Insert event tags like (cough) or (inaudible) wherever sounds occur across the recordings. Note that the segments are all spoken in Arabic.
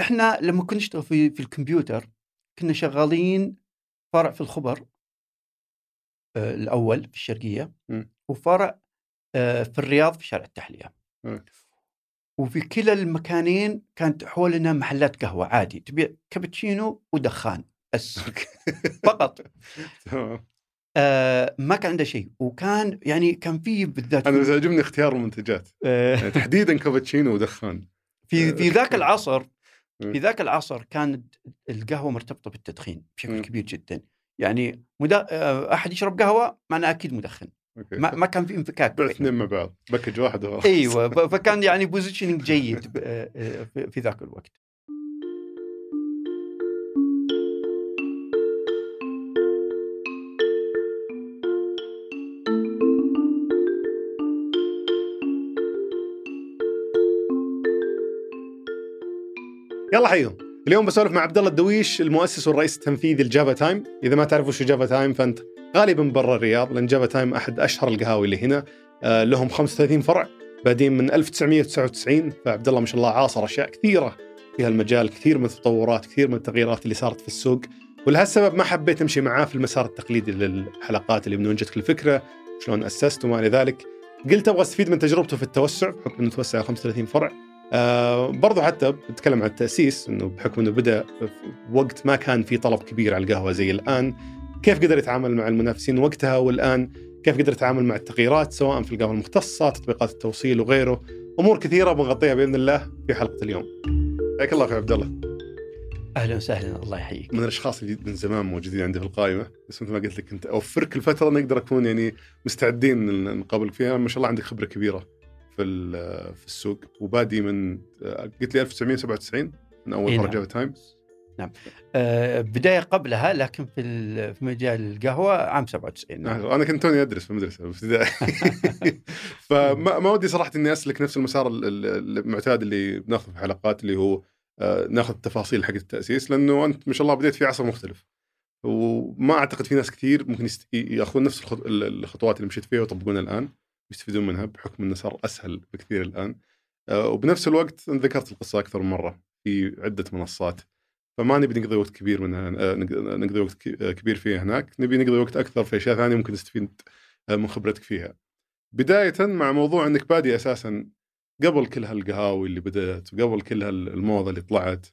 إحنا لما كنا نشتغل في في الكمبيوتر كنا شغالين فرع في الخبر آه، الأول في الشرقية م. وفرع آه، في الرياض في شارع التحلية. م. وفي كلا المكانين كانت حولنا محلات قهوة عادي تبيع كابتشينو ودخان بس (laughs) فقط. (laughs) تمام. آه ما كان عنده شيء. وكان يعني كان في بالذات أنا بس يعجبني اختيار المنتجات. آه. يعني تحديدا كابتشينو ودخان. في في ذاك العصر. في ذاك العصر كانت القهوة مرتبطة بالتدخين بشكل مم. كبير جدا يعني مدا... آه، أحد يشرب قهوة معناه أكيد مدخن ما, (laughs) ما كان في انفكاك. اثنين مع بعض package واحد. أيوه فكان يعني positioning جيد آه، آه، في ذاك الوقت يلا حيهم اليوم بسولف مع عبد الله الدويش المؤسس والرئيس التنفيذي لجافا تايم. إذا ما تعرف وش جافا تايم فأنت غالبا برا الرياض لأن جافا تايم أحد أشهر القهاوي اللي هنا. آه، لهم 35 فرع بادين من 1999 فعبد الله ما شاء الله عاصر أشياء كثيرة في هالمجال كثير من التطورات كثير من التغييرات اللي صارت في السوق. ولهالسبب ما حبيت أمشي معاه في المسار التقليدي للحلقات اللي من وين جتك الفكرة شلون أسست وما إلى ذلك. قلت أبغى أستفيد من تجربته في التوسع بحكم إنه توسع 35 فرع. آه برضو حتى بتكلم عن التأسيس إنه بحكم إنه بدأ في وقت ما كان في طلب كبير على القهوة زي الآن كيف قدر يتعامل مع المنافسين وقتها والآن؟ كيف قدر يتعامل مع التغييرات سواء في القهوة المختصة تطبيقات التوصيل وغيره؟ أمور كثيرة بنغطيها بإذن الله في حلقة اليوم. حياك الله أخوي عبد الله. أهلا وسهلا الله يحييك. من الأشخاص اللي من زمان موجودين عندي في القائمة بس مثل ما قلت لك كنت أوفرك الفترة نقدر أكون يعني مستعدين نقابلك فيها ما شاء الله عندك خبرة كبيرة. في في السوق وبادي من قلت لي 1997 من أول إي فرع نعم. جافا تايم آه بداية قبلها لكن في في مجال القهوة عام 97 نعم. أنا كنت توني أدرس في المدرسة ابتدائي (laughs) فما ما ودي صراحة إني أسلك نفس المسار ال- ال- المعتاد اللي بناخذه في الحلقات اللي هو آه، ناخذ التفاصيل حق التأسيس لأنه أنت ما شاء الله بديت في عصر مختلف وما أعتقد في ناس كثير ممكن. يأخذون نفس الخط- ال- الخطوات اللي مشيت فيها ويطبقونها الآن ويستفيدون منها بحكم إنه صار أسهل بكثير الآن. آه، وبنفس الوقت ذكرت القصة أكثر من مرة في عدة منصات. فما نبي نقضي وقت كبير منها آه، نق- نقضي وقت آه، كبير فيها هناك. نبي نقضي وقت أكثر في أشياء ثانية ممكن نستفيد من خبرتك فيها. بداية مع موضوع إنك بادي أساسا قبل كل هالقهاوي اللي بدأت وقبل كل هالموضه اللي طلعت.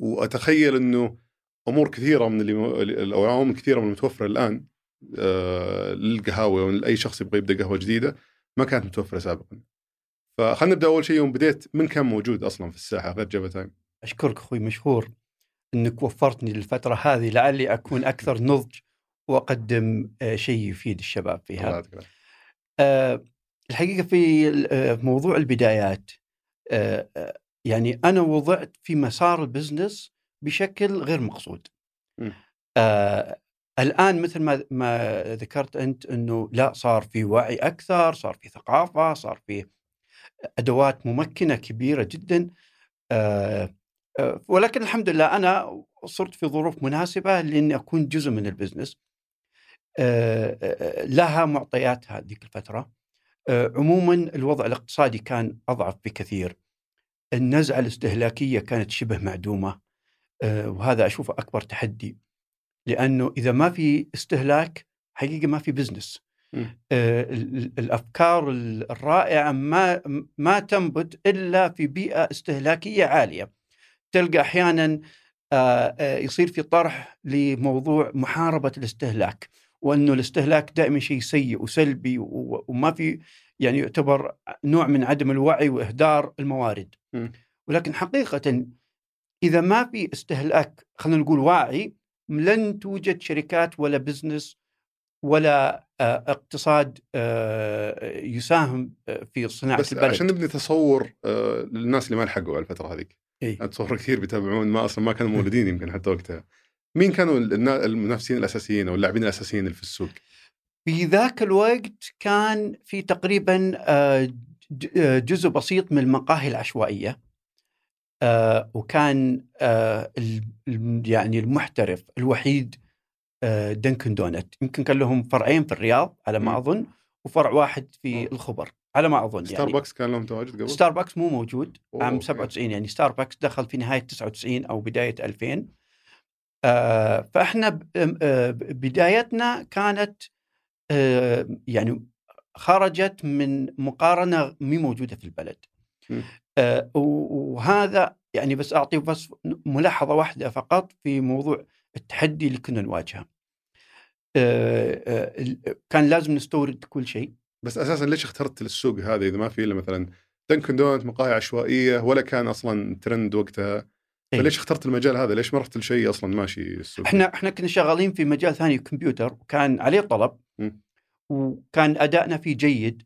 وأتخيل إنه أمور كثيرة من اللي أو عوامل كثيرة من المتوفرة الآن. للقهاوي أو لأي شخص يبغى يبدأ قهوة جديدة ما كانت متوفرة سابقا. فخلينا نبدأ أول شيء يوم بديت من كان موجود أصلا في الساحة غير جافا تايم؟ أشكرك أخوي مشهور إنك وفرتني للفترة هذه لعلي أكون أكثر نضج وأقدم آه، شيء يفيد الشباب. يعطيك العافية. آه، الحقيقة في آه، في موضوع البدايات آه، آه، يعني أنا وضعت في مسار ال business بشكل غير مقصود. م. الآن مثل ما ما ذكرت أنت إنه لا صار في وعي أكثر، صار في ثقافة، صار في أدوات ممكنة كبيرة جدا آه، آه، ولكن الحمد لله أنا صرت في ظروف مناسبة لأني أكون جزء من ال business. آه، لها معطياتها ذيك الفترة. عموما الوضع الاقتصادي كان أضعف بكثير. النزعة الاستهلاكية كانت شبه معدومة وهذا أشوفه أكبر تحدي. لأنه إذا ما في استهلاك حقيقة ما في بزنس. آه، ال- ال- الأفكار ال- الرائعة ما ما تنبت إلا في بيئة استهلاكية عالية. تلقى أحيانا آه، آه، يصير في طرح لموضوع محاربة الاستهلاك وأنه الاستهلاك دائما شيء سيء وسلبي وما في يعني يعتبر نوع من عدم الوعي وإهدار الموارد. مم. ولكن حقيقه إذا ما في استهلاك خلينا نقول واعي لن توجد شركات ولا بزنس ولا آه، اقتصاد آه، يساهم آه، في صناعة بس البلد. عشان نبني تصور للناس اللي ما لحقوا على الفترة هذيك إيه. اتصور كثير بيتابعون ما أصلا ما كانوا (laughs) مولودين يمكن حتى وقتها مين كانوا المنافسين الأساسيين أو اللاعبين الأساسيين اللي في السوق؟ في ذاك الوقت كان في تقريبا جزء بسيط من المقاهي العشوائية آه، وكان آه، يعني المحترف الوحيد آه، دنكن دونت يمكن كان لهم فرعين في الرياض على. ما أظن وفرع واحد في الخبر على ما أظن ستار يعني باكس كان لهم تواجد قبل؟ ستاربكس مو موجود أوه، عام okay. 97 يعني ستاربكس دخل في نهاية 99 أو بداية 2000 آه فإحنا آه بدايتنا كانت آه يعني خرجت من مقارنة مي موجودة في البلد. آه وهذا يعني بس أعطي بس ملاحظة واحدة فقط في موضوع التحدي اللي كنا نواجهه آه آه كان لازم نستورد كل شيء بس أساسا ليش اخترت السوق هذا إذا ما في إلا مثلا دنكن دونت مقاهي عشوائية ولا كان أصلا ترند وقتها إيه. فليش اخترت المجال هذا؟ ليش ما رحت لشيء أصلا ماشي السوق؟ إحنا إحنا كنا شغالين في مجال ثاني كمبيوتر وكان عليه طلب. وكان أدائنا فيه جيد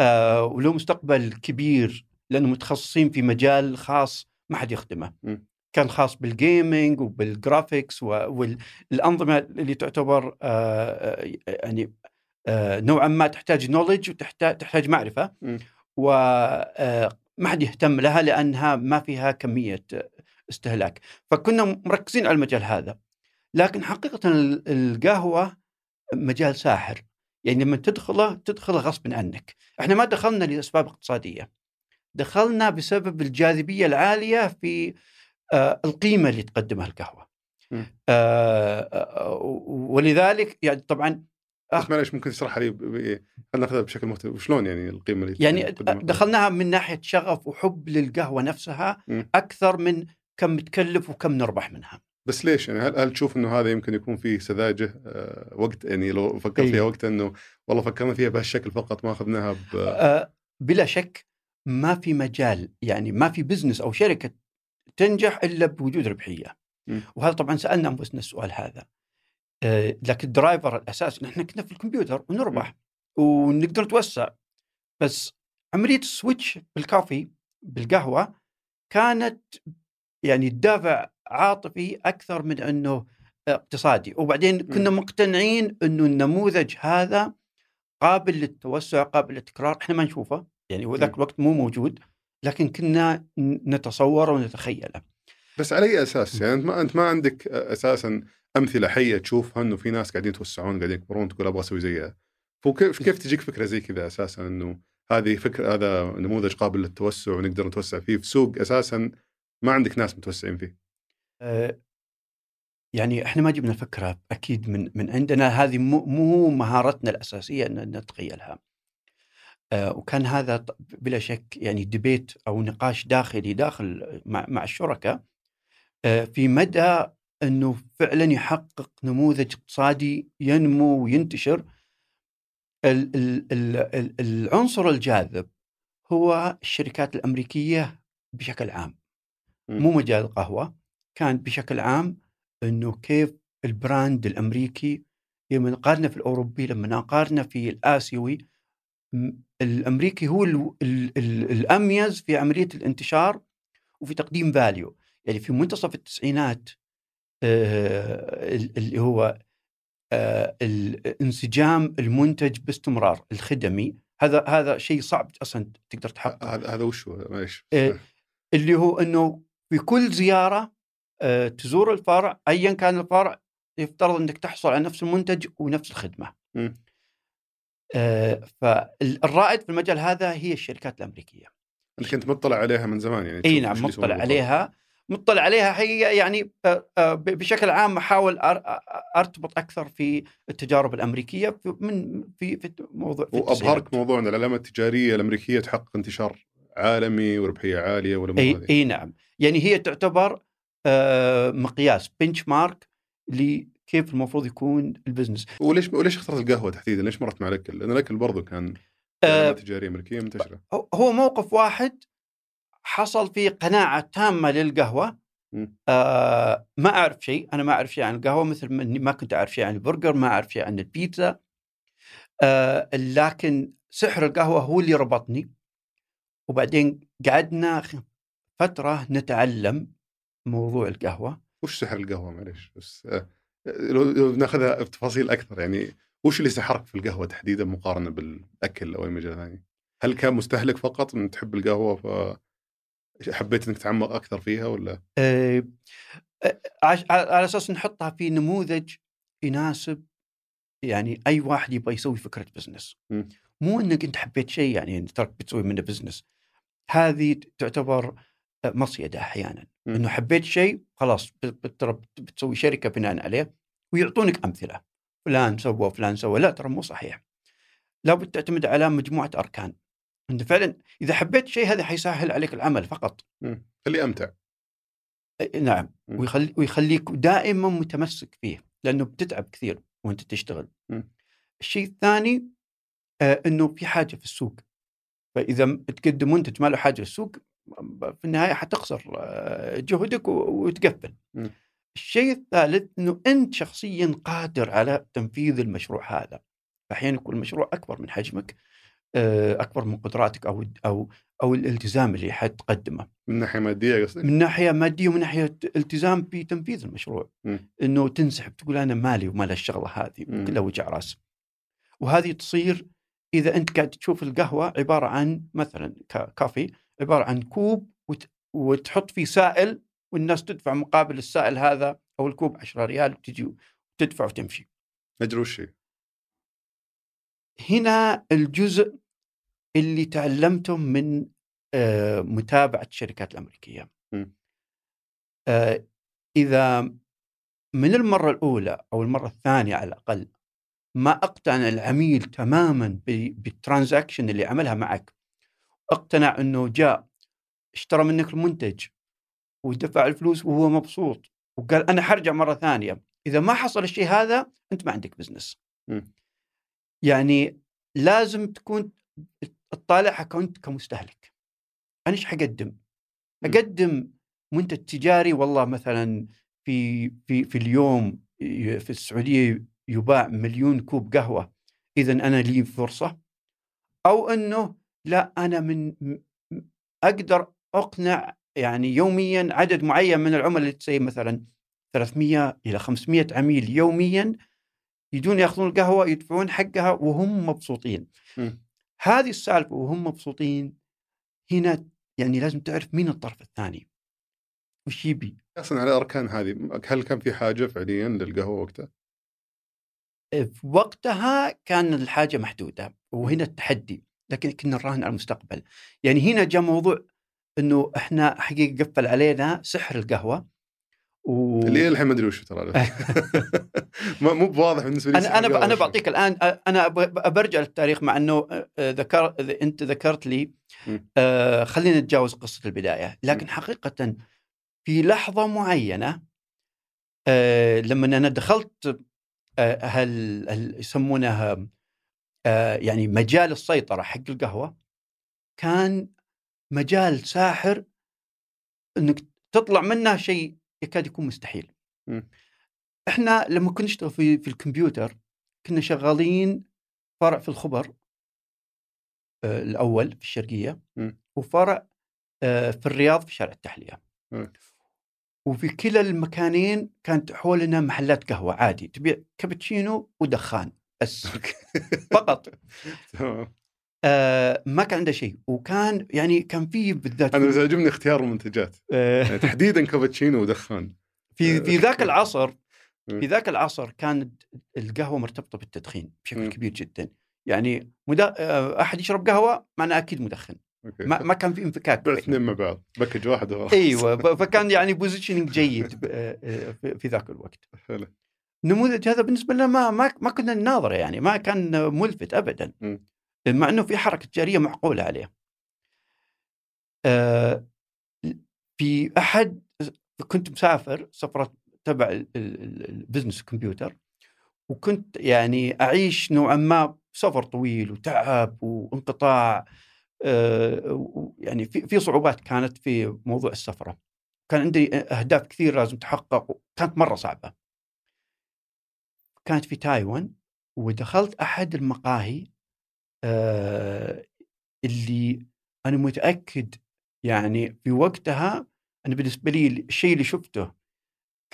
آه وله مستقبل كبير لأنه متخصصين في مجال خاص ما حد يخدمه. مم. كان خاص بال gaming وبال graphics والأنظمة اللي تعتبر آه آه، يعني آه نوعا ما تحتاج knowledge وتحتاج تحتاج معرفة. وما حد يهتم لها لأنها ما فيها كمية استهلاك. فكنا مركزين على المجال هذا. لكن حقيقة ال- القهوة مجال ساحر. يعني لما تدخله تدخله غصب عنك. إحنا ما دخلنا لأسباب اقتصادية. دخلنا بسبب الجاذبية العالية في آه، القيمة اللي تقدمها القهوة. آه، آه، ولذلك يعني طبعا بس معليش ممكن تشرح لي ب- ب- خلينا ناخذها بشكل مختلف وشلون يعني القيمة اللي يعني؟ دخلناها من ناحية شغف وحب للقهوة نفسها مم. أكثر من كم تكلف وكم نربح منها. بس ليش يعني هل, هل تشوف إنه هذا يمكن يكون فيه سذاجة آه وقت يعني لو فكرت إيه. فيها وقت إنه والله فكرنا فيها بهالشكل فقط ما أخذناها ب آه، بلا شك ما في مجال يعني ما في بزنس أو شركة تنجح إلا بوجود ربحية. وهذا طبعا سألنا أنفسنا السؤال هذا. آه، لكن ال driver الاساسي نحن كنا في الكمبيوتر ونربح ونقدر نتوسع. بس عملية ال switch بال coffee بالقهوة كانت يعني الدافع عاطفي أكثر من إنه اقتصادي. وبعدين كنا مقتنعين إنه النموذج هذا قابل للتوسع قابل للتكرار. إحنا ما نشوفه. يعني وذاك مم. الوقت مو موجود لكن كنا نتصوره ونتخيله. بس على أي أساس؟ يعني أنت ما أنت ما عندك أساسا أمثلة حية تشوفها إنه في ناس قاعدين يتوسعون قاعدين يكبرون تقول أبغى أسوي زيها. فكيف كيف تجيك فكرة زي كذا أساسا إنه هذه فكره هذا نموذج قابل للتوسع ونقدر نتوسع فيه في سوق أساسا ما عندك ناس متوسعين فيه؟ آه، يعني إحنا ما جبنا الفكرة أكيد من من عندنا. هذه مو, مهارتنا الأساسية إن نتخيلها. وكان هذا بلا شك يعني debate أو نقاش داخلي داخل مع, مع الشركاء آه، في مدى إنه فعلا يحقق نموذج اقتصادي ينمو وينتشر ال- ال- ال- ال- العنصر الجاذب هو الشركات الأمريكية بشكل عام. مو مجال القهوة كان بشكل عام إنه كيف ال brand الأمريكي لما نقارنه في الأوروبي لما نقارنه في الآسيوي الأمريكي هو ال ال ال الأميز في عملية الانتشار وفي تقديم فاليو يعني في منتصف التسعينات آه، ال- اللي هو آه، الانسجام المنتج باستمرار الخدمي هذا هذا شيء صعب أصلا تقدر تحققه هذا هذا وش هو إيه. اللي هو إنه في كل زيارة آه، تزور الفرع ايا كان الفرع يفترض إنك تحصل على نفس المنتج ونفس الخدمة. مم. آه، فالرائد في المجال هذا هي الشركات الأمريكية. انت كنت مطلع عليها من زمان يعني إي نعم اللي مطلع. عليها مطلع عليها هي يعني آه، بشكل عام أحاول أرتبط أكثر في التجارب الأمريكية في من في في موضوع في وابهرك. موضوع ان العلامات التجارية الأمريكية تحقق انتشار عالمي وربحية عالية والأمور إي إي نعم يعني هي تعتبر آه، مقياس benchmark لكيف المفروض يكون ال business وليش وليش اخترت القهوة تحديدا؟ ليش ما رحت مع الاكل؟ لأن الاكل برضو كان علامات تجارية أمريكية منتشرة. هو- هو موقف واحد حصل فيه قناعة تامة للقهوة. آه ما أعرف شيء. أنا ما أعرف شيء عن القهوة مثل ما ما كنت أعرف شيء عن البرجر ما أعرف شيء عن البيتزا. آه لكن سحر القهوة هو اللي ربطني. وبعدين قعدنا فترة نتعلم موضوع القهوة. وش سحر القهوة؟ معليش بس آه، لو لو ناخذها بتفاصيل أكثر يعني وش اللي سحرك في القهوة تحديدا مقارنة بالأكل أو أي مجال ثاني؟ هل كان مستهلك فقط من تحب القهوة ف حبيت إنك تتعمق أكثر فيها ولا؟ آه، آه، على أساس نحطها في نموذج يناسب يعني أي واحد يبغى يسوي فكرة business مم. مو إنك أنت حبيت شيء يعني تراك بتسوي منه business هذه تعتبر مصيدة أحيانا م. إنه حبيت شيء خلاص بتسوي شركة بناء عليه ويعطونك أمثلة. فلان سوى فلان سوى. لا ترى مو صحيح. لابد تعتمد على مجموعة أركان. أنت فعلا إذا حبيت شيء هذا حيسهل عليك العمل فقط. خليه أمتع. نعم. ويخلي ويخليك دائما متمسك فيه لأنه بتتعب كثير وأنت تشتغل. الشيء الثاني آه إنه في حاجة في السوق. فإذا تقدم منتج ما له حاجة للسوق في النهاية حتخسر آه، جهدك وتقفل. الشيء الثالث إنه أنت شخصيا قادر على تنفيذ المشروع هذا أحيانا يكون المشروع أكبر من حجمك آه، أكبر من قدراتك أو أو أو الالتزام اللي حتقدمه من ناحية مادية قصدك؟ من ناحية مادية ومن ناحية التزام بتنفيذ المشروع مم. إنه تنسحب تقول أنا مالي ومال الشغلة هذه. كلها وجع رأس وهذه تصير إذا أنت قاعد تشوف القهوة عبارة عن مثلا كا- كافي عبارة عن كوب وت... وتحط فيه سائل والناس تدفع مقابل السائل هذا أو الكوب 10 ريال وتجي وتدفع وتمشي اجر وش؟ هنا الجزء اللي تعلمته من آه، متابعة الشركات الأمريكية مم. آه، إذا من المرة الأولى أو المرة الثانية على الأقل ما أقتنع العميل تماما بال transaction اللي عملها معك أقتنع إنه جاء اشترى منك المنتج ودفع الفلوس وهو مبسوط. وقال أنا حرجع مرة ثانية إذا ما حصل الشيء هذا أنت ما عندك business. يعني لازم تكون تطالعها كنت كمستهلك. أنا إيش حقدم؟ أقدم منتج تجاري والله مثلا في في في اليوم في السعودية يباع مليون كوب قهوة اذا أنا لي فرصة. أو إنه لا أنا من أقدر أقنع يعني يوميا عدد معين من العملاء اللي مثلا 300 إلى 500 عميل يوميا يجون يأخذون القهوة يدفعون حقها وهم مبسوطين. هذه السالفة وهم مبسوطين هنا يعني لازم تعرف مين الطرف الثاني. وش يبي؟ أصلا على الاركان هذه. هل كان في حاجة فعليا للقهوة وقتها؟ في وقتها كان الحاجة محدودة وهنا التحدي لكن كنا نراهن على المستقبل. يعني هنا جاء موضوع إنه إحنا حقيقة قفل علينا سحر القهوة و... اللي الحين ما أدري وش ترى (laughs) مو بواضح بالنسبة لي أنا أنا أنا. بعطيك الآن أنا برجع للتاريخ مع إنه ذكر أنت ذكرت لي. آه، خلينا نتجاوز قصة البداية لكن. حقيقة في لحظة معينة آه، لما أنا دخلت آه، هل هل يسمونها آه، يعني مجال السيطرة حق القهوة كان مجال ساحر إنك تطلع منه شيء يكاد يكون مستحيل. مم. إحنا لما كنا نشتغل في في الكمبيوتر كنا شغالين فرع في الخبر آه، الأول في الشرقية مم. وفرع آه، في الرياض في شارع التحلية. مم. وفي كلا المكانين كانت حولنا محلات قهوة عادي تبيع كابتشينو ودخان بس فقط (laughs) آه ما كان عنده شيء وكان يعني كان في بالذات أنا بس في, يعجبني اختيار المنتجات آه يعني تحديدا كابتشينو ودخان في في ذاك العصر. في ذاك العصر كانت القهوة مرتبطة بالتدخين بشكل. كبير جدا يعني مدا... آه، أحد يشرب قهوة معناه أكيد مدخن ما, ما كان في انفكاك. اثنين مع بعض package واحد وخلاص. إيوه (laughs) فكان يعني positioning جيد آه، آه، في ذاك الوقت حلو. النموذج هذا بالنسبة لنا ما ما, ما كنا نناظره يعني ما كان ملفت ابدا مم. مع إنه في حركة تجاريه معقولة عليه. آه، في أحد كنت مسافر سفرة تبع ال- ال- ال- البزنس كمبيوتر وكنت يعني أعيش نوعا ما سفر طويل وتعب وانقطاع آه، يعني في في صعوبات كانت في موضوع السفرة. كان عندي أهداف كثير لازم تحقق كانت مرة صعبة. كانت في تايوان ودخلت أحد المقاهي آه، اللي أنا متأكد يعني في وقتها أنا بالنسبة لي الشيء اللي شفته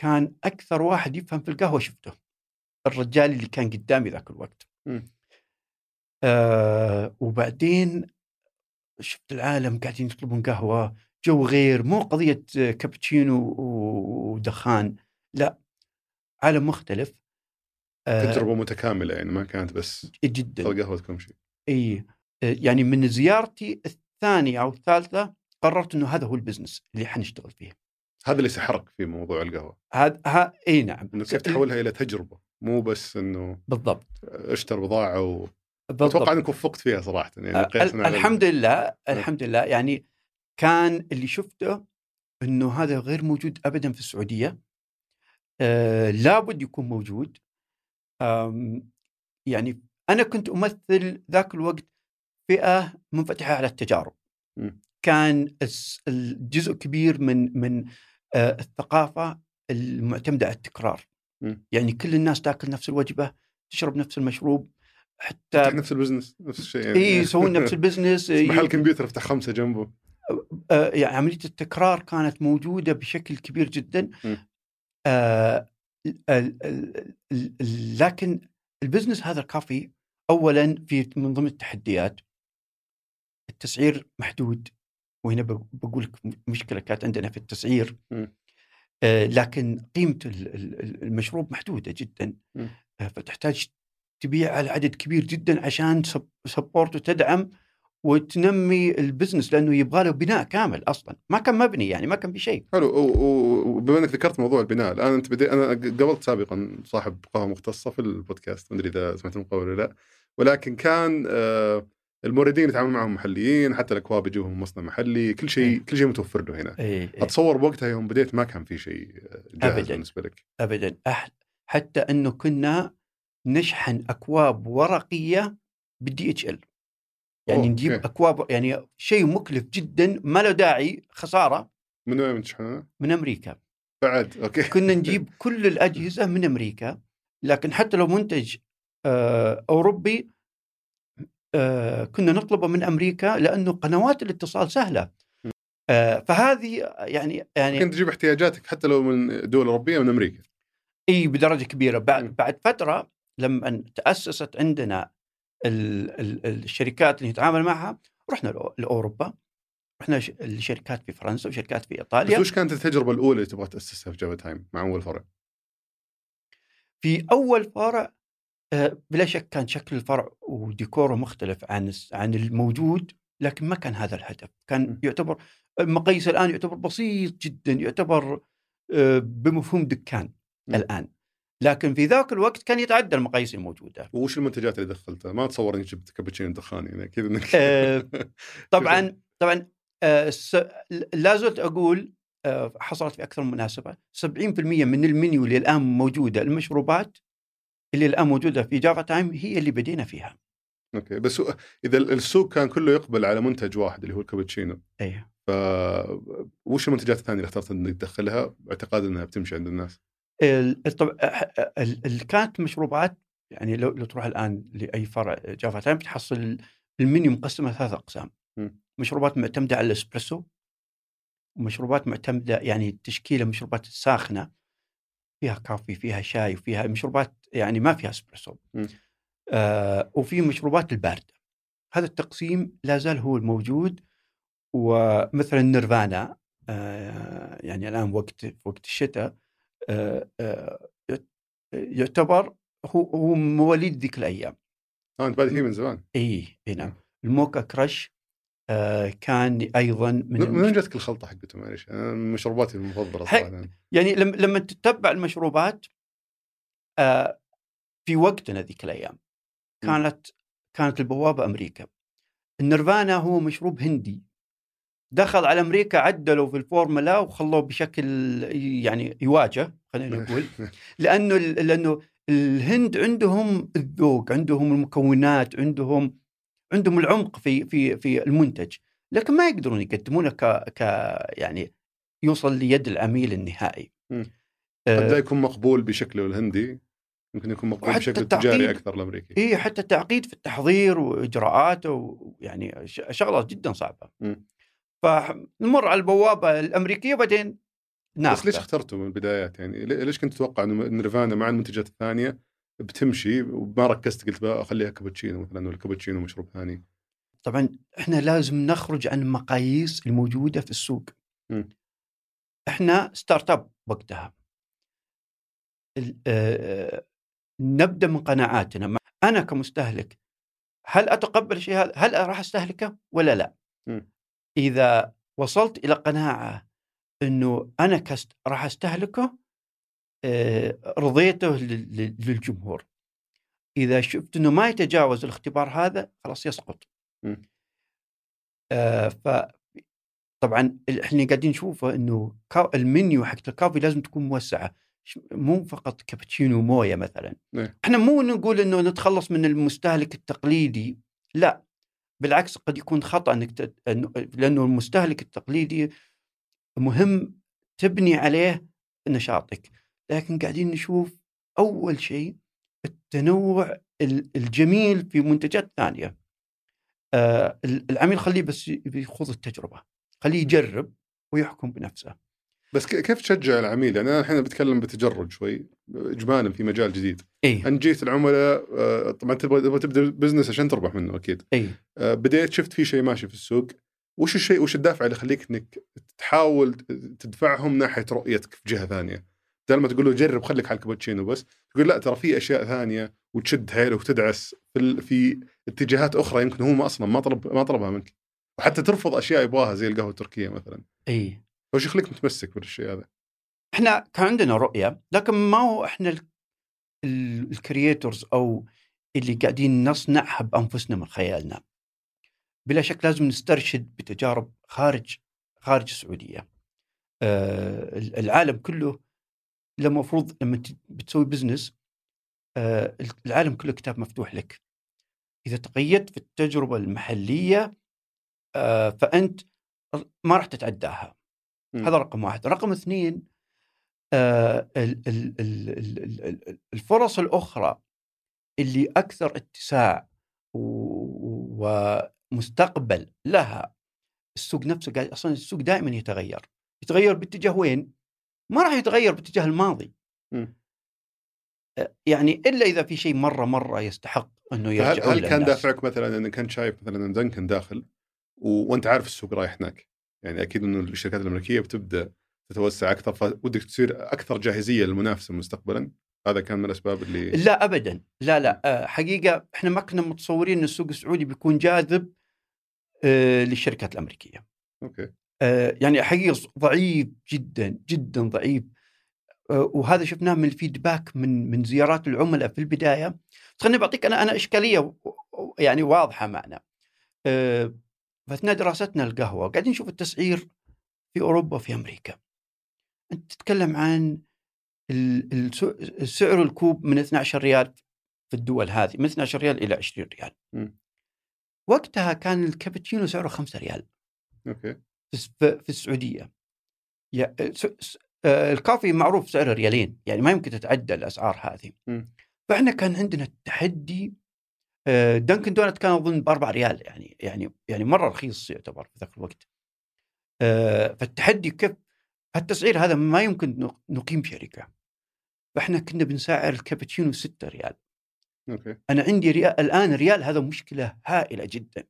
كان أكثر واحد يفهم في القهوة شفته الرجال اللي كان قدامي ذاك الوقت. مم. آه وبعدين شفت العالم قاعدين يطلبون قهوة جو غير مو قضية كابتشينو ودخان لا عالم مختلف. آه. تجربة متكاملة يعني ما كانت بس جدا. القهوه تكون شيء. إي يعني من زيارتي الثانية أو الثالثة قررت إنه هذا هو ال business اللي حنشتغل فيه. هذا اللي سحرك في موضوع القهوة. هذا ها إي نعم. إنه كيف تحولها إلى تجربة مو بس إنه بالضبط. اشتر بضاعة و... بالضبط. أتوقع إنك وفقت فيها صراحة يعني على- الحمد لله الحمد لله. يعني كان اللي شفته إنه هذا غير موجود ابدا في السعودية. آه لابد يكون موجود. يعني أنا كنت أمثل ذاك الوقت فئة منفتحة على التجارب م. كان الجزء كبير من من آه الثقافة المعتمدة على التكرار م. يعني كل الناس تاكل نفس الوجبة تشرب نفس المشروب حتى نفس ال business نفس الشيء يعني إي يسوون نفس ال (laughs) business محل كمبيوتر افتح خمسة جنبه آه، يعني عملية التكرار كانت موجودة بشكل كبير جدا. آه لكن ال business هذا ال coffee اولا في من ضمن التحديات التسعير محدود وهنا بقول لك مشكلة كانت عندنا في التسعير م. آه لكن قيمة ال- ال- المشروب محدودة جدا م. آه فتحتاج تبيع على عدد كبير جدا عشان support وتدعم وتنمي ال business لأنه يبغى له بناء كامل أصلا. ما كان مبني يعني ما كان في شيء. حلو. وبما إنك ذكرت موضوع البناء الآن أنت بدي أنا قابلت سابقا صاحب قهوة مختصة في البودكاست ما أدري إذا سمعت المقابله ولا لا. ولكن كان آه، الموردين يتعامل معهم محليين حتى الأكواب يجيبهم من مصنع محلي كل شيء إيه. كل شيء متوفر له هنا. إيه إيه. أتصور بوقتها يوم بديت ما كان في شيء جاهز أبداً. بالنسبة لك. ابدا. أح- حتى إنه كنا نشحن أكواب ورقية بال DHL يعني نجيب. اكواب يعني شيء مكلف جدا ما له داعي خسارة. من وين تشحنها؟ من أمريكا. بعد okay. كنا (laughs) نجيب كل الأجهزة من أمريكا لكن حتى لو منتج آه، أوروبي آه، كنا نطلبه من أمريكا لأنه قنوات الاتصال سهلة. آه، فهذه يعني يعني كنت تجيب احتياجاتك حتى لو من دول أوروبية من أمريكا. إي بدرجة كبيرة. بعد بعد فترة لما تأسست عندنا الشركات اللي نتعامل معها رحنا لأوروبا رحنا الشركات في فرنسا وشركات في بس إيطاليا وش كانت التجربة الأولى اللي تبغى تأسسها في جافا تايم مع أول فرع؟ في أول فرع آه، بلا شك كان شكل الفرع وديكوره مختلف عن عن الموجود لكن ما كان هذا الهدف كان. يعتبر مقاييس الآن يعتبر بسيط جدا يعتبر آه، بمفهوم دكان. الآن لكن في ذاك الوقت كان يتعدى المقاييس الموجودة. وش المنتجات اللي دخلتها؟ ما اتصور انك جبت كابتشينو دخان يعني أكيد إنك آه، (laughs) طبعا طبعا آه، لا زلت أقول آه، حصلت في أكثر من مناسبة. 70% من المنيو اللي الآن موجودة المشروبات اللي الآن موجودة في جافا تايم هي اللي بدينا فيها. okay بس إذا السوق كان كله يقبل على منتج واحد اللي هو الكابتشينو. أيوه ف وش المنتجات الثانية اللي اخترت إنك تدخلها؟ باعتقاد إنها بتمشي عند الناس؟ كانت مشروبات يعني لو لو تروح الآن لأي فرع جافا تايم بتحصل المنيو مقسمة ثلاث أقسام م. مشروبات معتمدة على الإسبريسو ومشروبات معتمدة يعني تشكيلة مشروبات ساخنة فيها coffee فيها شاي وفيها مشروبات يعني ما فيها إسبريسو. آه وفي مشروبات الباردة هذا التقسيم لا زال هو الموجود ومثلا نيرفانا آه يعني الآن وقت وقت الشتاء يعتبر هو هو مواليد ذيك الأيام آه انت بادئ فيه من زمان إي إي نعم الموكا كراش آه كان أيضا من من. وين جاتك الخلطة حقته معلش؟ من مشروباتي المفضلة صراحة يعني لما لما تتبع المشروبات آه في وقتنا ذيك الأيام م. كانت كانت البوابة أمريكا النيرفانا هو مشروب هندي دخل على أمريكا عدلوا في الفورمولا وخلوه بشكل يعني يواجه خلينا نقول (laughs) لأنه لأنه الهند عندهم الذوق عندهم المكونات عندهم عندهم العمق في في في المنتج لكن ما يقدرون يقدمونه ك ك يعني يوصل ليد العميل النهائي. آه، قد لا يكون مقبول بشكله الهندي يمكن يكون مقبول بشكل. تجاري أكثر الأمريكي اي حتى التعقيد في التحضير وإجراءاته ويعني ش- شغله جدا صعبة مم. فنمر على البوابة الأمريكية بعدين بس ليش اخترته من البدايات يعني لي- ليش كنت تتوقع إنه نيرفانا مع المنتجات الثانية بتمشي وما ركزت قلت أخليها كابتشينو مثلا ولا كابتشينو مشروب ثاني طبعا إحنا لازم نخرج عن المقاييس الموجودة في السوق مم. إحنا startup وقتها آه، نبدأ من قناعاتنا أنا كمستهلك هل أتقبل الشيء هذا؟ هل راح أستهلكه ولا لا؟ م. إذا وصلت إلى قناعة إنه أنا كست راح أستهلكه آه، رضيته لل- لل- للجمهور. إذا شفت إنه ما يتجاوز الاختبار هذا خلاص يسقط. م. آه، ف طبعا إحنا قاعدين نشوفه إنه المنيو حق الكافي لازم تكون موسعة مو فقط كابتشينو ومويه مثلا إيه. إحنا مو نقول إنه نتخلص من المستهلك التقليدي لا بالعكس قد يكون خطأ إنك ت... لأنه المستهلك التقليدي مهم تبني عليه نشاطك. لكن قاعدين نشوف أول شيء التنوع ال- الجميل في منتجات ثانية. آه، العميل خليه بس يخوض التجربة خليه يجرب ويحكم بنفسه. بس كيف تشجع العميل؟ يعني أنا الحين بتكلم بتجرد شوي اجمالا في مجال جديد، إي أنت جيت العملاء آه، طبعا تبغى تبدأ business عشان تربح منه أكيد، إي آه، بديت شفت في شيء ماشي في السوق، وش الشيء وش الدافع اللي يخليك إنك تحاول تدفعهم ناحية رؤيتك في جهة ثانية؟ بدل ما تقول له جرب خليك على الكابتشينو بس، تقول لا ترى في أشياء ثانية وتشد حيله وتدعس في في اتجاهات أخرى يمكن هو ما أصلا ما طلب ما طلبها منك. وحتى ترفض أشياء يبغاها زي القهوة التركية مثلا. إي وش يخليك متمسك بالشيء هذا؟ إحنا كان عندنا رؤية لكن ما هو إحنا ال creators أو اللي قاعدين نصنعها بأنفسنا من خيالنا. بلا شك لازم نسترشد بتجارب خارج خارج السعودية. آه العالم كله المفروض لما بتسوي بزنس آه العالم كله كتاب مفتوح لك. إذا تقيدت في التجربة المحلية آه فأنت ما راح تتعداها. هذا رقم واحد رقم اثنين آه، ال- ال- ال- ال- ال- ال- الفرص الأخرى اللي أكثر اتساع ومستقبل لها السوق نفسه قاعد أصلا السوق دائما يتغير يتغير باتجاه وين؟ ما راح يتغير باتجاه الماضي مم. آه، يعني إلا إذا في شيء مرة مرة يستحق أنه هل, يرجعون هل كان. دافعك مثلا انك كنت شايف مثلا دنكن داخل و... وأنت عارف السوق رايح هناك يعني أكيد إنه الشركات الأمريكية بتبدأ تتوسع أكثر فودك تصير أكثر جاهزية للمنافسة مستقبلا. هذا كان من الأسباب اللي لا ابدا. لا لا. آه، حقيقة إحنا ما كنا متصورين إن السوق السعودي بيكون جاذب آه، للشركات الأمريكية. أوكي. آه، يعني حقيقة ضعيف جدا جدا ضعيف. وهذا شفناه من الفيدباك من من زيارات العملاء في البداية. خليني بعطيك أنا أنا إشكالية يعني واضحة معنا. آه، في اثناء دراستنا القهوة قاعدين نشوف التسعير في أوروبا وفي أمريكا. أنت تتكلم عن السعر الكوب من 12 ريال في الدول هذه من 12 ريال إلى 20 ريال. مم. وقتها كان الكابتشينو سعره 5 ريال. okay. في الس- في في السعوديه آه، ال coffee معروف سعره ريالين يعني ما يمكن تتعدى الأسعار هذه. مم. فإحنا كان عندنا التحدي دانكن دونت كان أظن ب 4 ريال يعني يعني يعني مرة رخيص يعتبر في ذاك الوقت. آه، فالتحدي كيف هالتسعير هذا ما يمكن نق- نقيم شركه فإحنا كنا بنسعر الكابتشينو 6 ريال. okay. أنا عندي ريال الآن ريال هذا مشكلة هائلة جدا.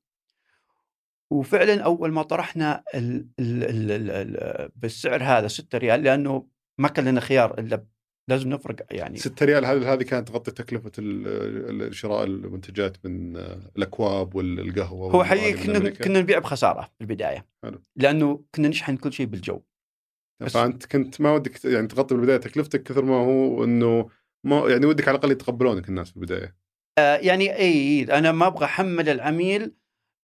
وفعلا أول ما طرحنا ال ال ال ال ال بالسعر هذا 6 ريال لأنه ما كان لنا خيار إلا لازم نفرق يعني. 6 ريال هذه هذه كانت تغطي تكلفة شراء المنتجات من الأكواب والقهوة هو حقيقي كنا. كنا نبيع بخسارة في البداية. حلو. لأنه كنا نشحن كل شيء بالجو. بس- فأنت كنت ما ودك يعني تغطي بالبداية تكلفتك كثر ما هو إنه ما يعني ودك على الأقل يتقبلونك الناس في البداية. آه يعني إي أنا ما أبغى أحمل العميل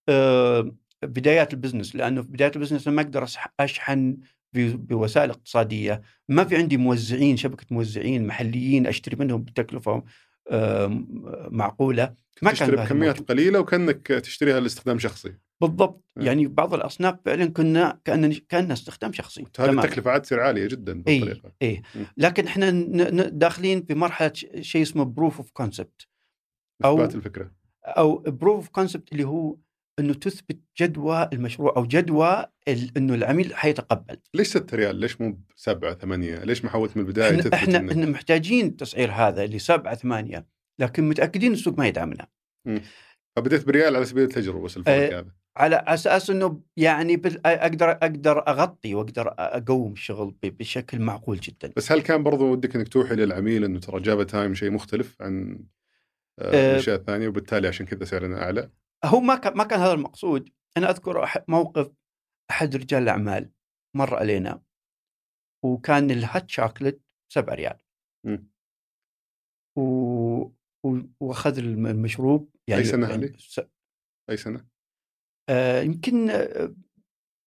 آه بدايات ال business. لأنه في بداية ال business أنا ما أقدر أشحن بوسائل اقتصادية، ما في عندي موزعين شبكة موزعين محليين أشتري منهم بتكلفة معقولة. ما كان تشتري هذا بكميات موجود. قليلة وكأنك تشتريها لاستخدام شخصي. بالضبط. آه. يعني بعض الأصناف فعلا كنا كأن كأنها استخدام شخصي. هذه. التكلفة عاد تصير عالية جدا اي بالطريقة. اي م. لكن إحنا داخلين في مرحلة شيء اسمه proof of concept أو- اثبات الفكرة. أو proof of concept اللي هو إنه تثبت جدوى المشروع أو جدوى إنه العميل حيتقبل. ليش 6 ريال؟ ليش مو 7 8 ليش ما حولت من البداية إحنا إحنا, إنك- إحنا محتاجين التسعير هذا اللي 7 8 لكن متأكدين السوق ما يدعمنا. فبديت بريال على سبيل التجربة بس الفرق آه، هذا. على أساس إنه يعني أقدر أقدر أغطي وأقدر أقوم الشغل بشكل معقول جدا. بس هل كان برضو ودك إنك توحي للعميل إنه ترى جافا تايم شيء مختلف عن آه، آه. الأشياء الثانية وبالتالي عشان كذا سعرنا أعلى؟ هو ما كان ما كان هذا المقصود أنا أذكر موقف أحد رجال الأعمال مر علينا وكان ال hot chocolate 7 ريال. و... و... وأخذ الم- المشروب يعني سنة يعني هذه؟ س... أي سنة؟ آه يمكن آه،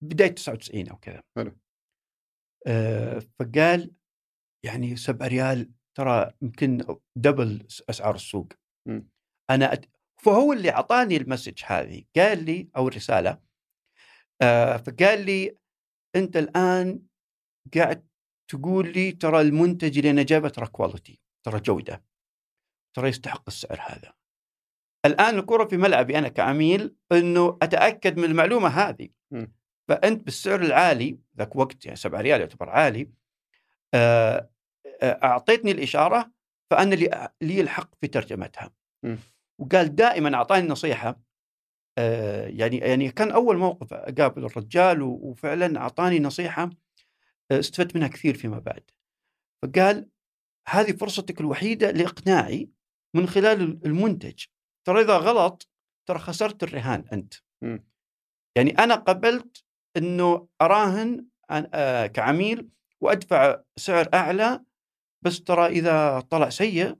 بداية 99 أو كذا حلو. آه فقال يعني 7 ريال ترى يمكن double أسعار السوق مم. أنا أت... فهو اللي أعطاني ال message هذه قال لي أو الرسالة آه فقال لي أنت الآن قاعد تقول لي ترى المنتج اللي أنا جايبه ترى quality ترى جودة ترى يستحق السعر هذا الآن الكرة في ملعبي أنا كعميل إنه أتأكد من المعلومة هذه. فأنت بالسعر العالي ذاك وقت يعني 7 ريال يعتبر عالي آه، آه، أعطيتني الإشارة فأنا لي لي الحق في ترجمتها. وقال دائما أعطاني نصيحة آه، يعني يعني كان أول موقف أقابل الرجال وفعلا أعطاني نصيحة آه، استفدت منها كثير فيما بعد. فقال هذه فرصتك الوحيدة لإقناعي من خلال المنتج. ترى إذا غلط ترى خسرت الرهان أنت. يعني أنا قبلت إنه أراهن آه، كعميل وأدفع سعر أعلى بس ترى إذا طلع سيء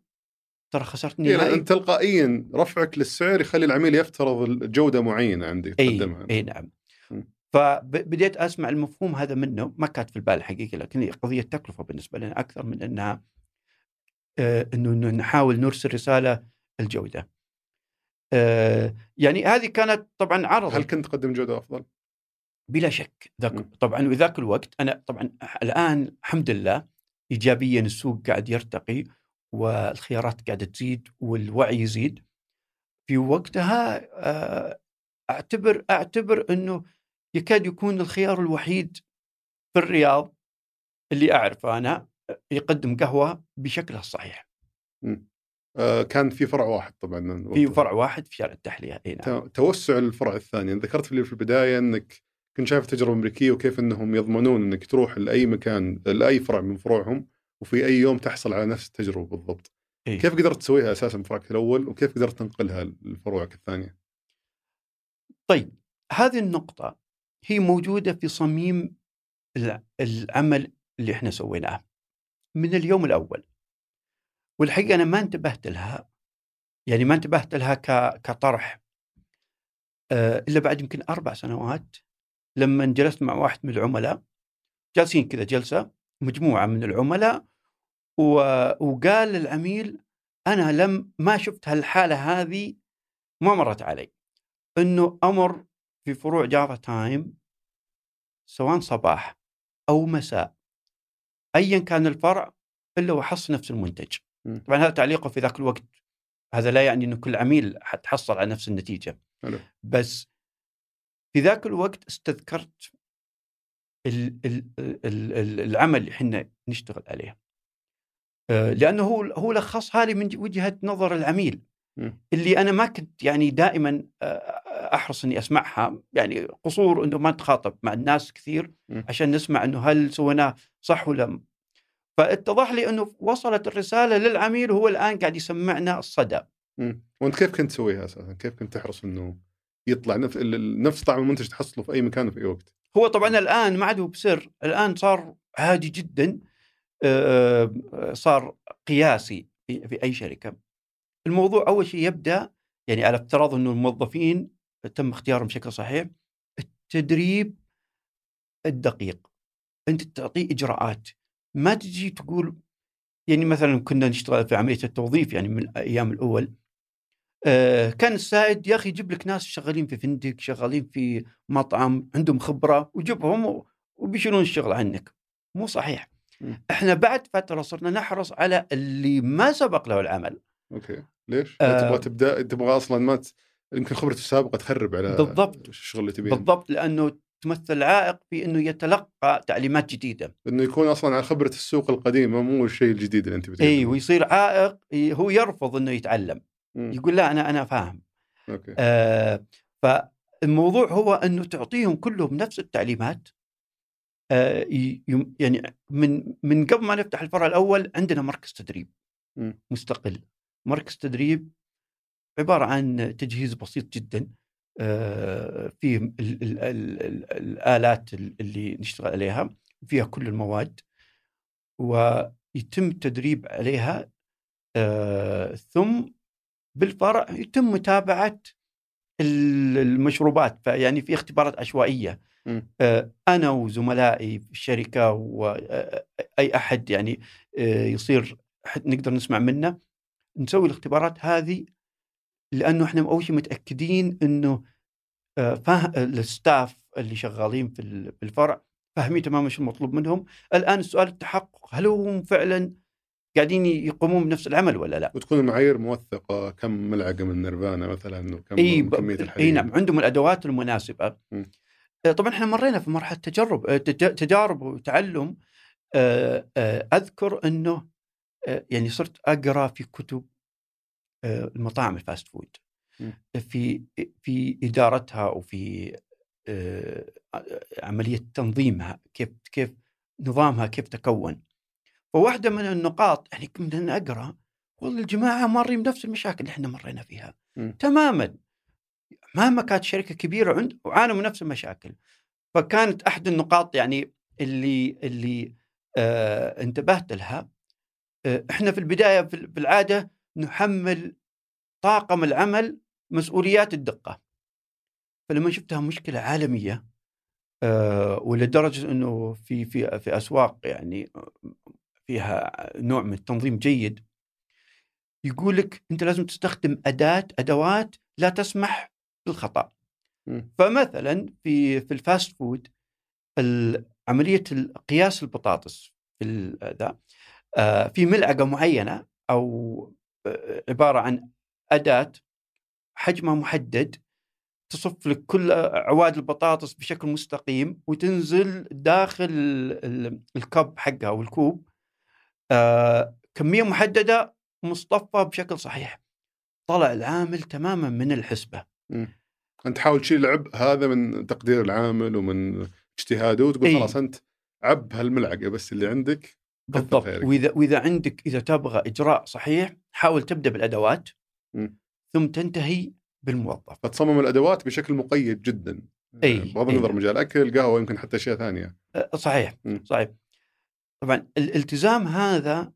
ترى خسرتني إيه، نهائي. انت تلقائيا رفعك للسعر يخلي العميل يفترض جودة معينة عندك اي تقدمها اي نعم. فبديت أسمع المفهوم هذا منه ما كانت في البال الحقيقة لكن هي قضية تكلفة بالنسبة لنا أكثر من أنها آه، إنه نحاول نرسل رسالة الجودة. آه، يعني هذه كانت طبعا عرض هل كنت تقدم جودة أفضل؟ بلا شك ذاك. طبعا وذاك الوقت أنا طبعا الآن الحمد لله ايجابيا السوق قاعد يرتقي والخيارات قاعدة تزيد والوعي يزيد. في وقتها آه، أعتبر أعتبر إنه يكاد يكون الخيار الوحيد في الرياض اللي أعرفه أنا يقدم قهوة بشكلها الصحيح. آه كان في فرع واحد طبعا في. فرع واحد في شارع التحلية إي نعم. توسع الفرع الثاني. ذكرت لي في البداية إنك كنت شايف التجربه الامريكيه وكيف إنهم يضمنون إنك تروح لأي مكان لأي فرع من فروعهم. وفي أي يوم تحصل على نفس التجربة بالضبط. إيه. كيف قدرت تسويها أساسا بفرعك الأول وكيف قدرت تنقلها لفروعك الثانية؟ طيب هذه النقطة هي موجودة في صميم الع- العمل اللي إحنا سويناه من اليوم الأول والحقيقة أنا ما انتبهت لها يعني ما انتبهت لها كطرح آه، إلا بعد يمكن أربع سنوات لما جلست مع واحد من العملاء جالسين كذا جلسة مجموعة من العملاء وقال للعميل أنا لم ما شفت هالحالة هذه ما مرت علي إنه أمر في فروع جافا تايم سواء صباح أو مساء ايا كان الفرع إلا وحصل نفس المنتج. طبعا هذا تعليقه في ذاك الوقت هذا لا يعني إنه كل عميل حتحصل على نفس النتيجة حلو. بس في ذاك الوقت استذكرت ال- ال- ال- ال- العمل اللي إحنا نشتغل عليه. آه، لأنه هو هو لخصها لي من وجهة نظر العميل. اللي أنا ما كنت يعني دائما آه، أحرص إني أسمعها يعني قصور إنه ما نتخاطب مع الناس كثير. عشان نسمع إنه هل سويناه صح ولا فاتضح لي إنه وصلت الرسالة للعميل وهو الآن قاعد يسمعنا الصدى. وأنت كيف كنت تسويها أساسا؟ كيف كنت تحرص إنه يطلع نفس نفس طعم المنتج تحصله في أي مكان وفي أي وقت؟ هو طبعا الآن ما عاد هو بسر الآن صار عادي جدا آه، آه، صار قياسي في, أي شركة. الموضوع أول شيء يبدأ يعني على افتراض إنه الموظفين تم اختيارهم بشكل صحيح التدريب الدقيق. أنت تعطيه إجراءات. ما تجي تقول يعني مثلا كنا نشتغل في عملية التوظيف يعني من الأيام الأول كان السائد يا أخي يجيب لك ناس شغالين في فندق شغالين في مطعم عندهم خبرة ويجيبهم و- وبيشيلون الشغل عنك. مو صحيح. إحنا بعد فترة صرنا نحرص على اللي ما سبق له العمل أوكي ليش؟ آه. تبغى تبدأ تبغى أصلا ما ت... يمكن خبرته السابقة تخرب على بالضبط. الشغل اللي تبيه بالضبط لأنه تمثل عائق في إنه يتلقى تعليمات جديدة إنه يكون أصلا على خبرة السوق القديمة مو الشيء الجديد اللي أنت بتقدمه إي ويصير عائق هو يرفض إنه يتعلم مم. يقول لا أنا أنا فاهم أوكي آه فالموضوع هو إنه تعطيهم كلهم نفس التعليمات يعني من من قبل ما نفتح الفرع الأول عندنا مركز تدريب. مستقل مركز تدريب عبارة عن تجهيز بسيط جدا آه، فيه ال- ال- ال- ال- الآلات اللي نشتغل عليها فيها كل المواد ويتم التدريب عليها آه، ثم بالفرع يتم متابعة ال- المشروبات فيعني في اختبارات عشوائية. آه، أنا وزملائي في الشركة واي أحد يعني آه، يصير نقدر نسمع منه نسوي الاختبارات هذه لأنه إحنا أول شيء متأكدين إنه آه، فاه ال staff اللي شغالين في ال- في الفرع فاهمين تماما شو المطلوب منهم. الآن السؤال التحقق هل هم فعلا قاعدين يقومون بنفس العمل ولا لا؟ وتكون المعايير موثقة كم ملعقة من نيرفانا مثلا وكم إي ب- كمية إي الحليب نعم عندهم الأدوات المناسبة. مم. طبعا إحنا مرينا في مرحلة تجرب آه، تج- تجارب وتعلم آه، آه، أذكر إنه يعني صرت أقرأ في كتب المطاعم ال fast food. في في إدارتها وفي عملية تنظيمها كيف كيف نظامها كيف تكون فواحدة من النقاط يعني كنا نقرا والله الجماعة مارين بنفس المشاكل اللي إحنا مرينا فيها مم. تماما مهما كانت شركة كبيرة عند وعانوا من نفس المشاكل. فكانت أحد النقاط يعني اللي اللي آه انتبهت لها. آه إحنا في البداية في العادة نحمل طاقم العمل مسؤوليات الدقة. فلما شفتها مشكلة عالمية آه ولدرجة إنه في في في أسواق يعني فيها نوع من التنظيم جيد يقول لك أنت لازم تستخدم أداة أدوات لا تسمح بالخطا مم. فمثلا في في ال fast food عملية قياس البطاطس في ذا آه، في ملعقة معينة أو آه، عبارة عن أداة حجمها محدد تصف لك كل أعواد البطاطس بشكل مستقيم وتنزل داخل ال- ال- ال cup حقها أو الكوب آه، كمية محددة مصطفى بشكل صحيح. طلع العامل تماما من الحسبة. مم. أنت تحاول تشيل العبء هذا من تقدير العامل ومن اجتهاده وتقول إي. خلاص أنت عب هالملعقة بس اللي عندك بالضبط. وإذا وإذا عندك إذا تبغى إجراء صحيح حاول تبدأ بالأدوات مم. ثم تنتهي بالموظف فتصمم الأدوات بشكل مقيد جدا إي. بغض إي. النظر مجال أكل قهوة يمكن حتى أشياء ثانية صحيح مم. صحيح طبعا الالتزام هذا.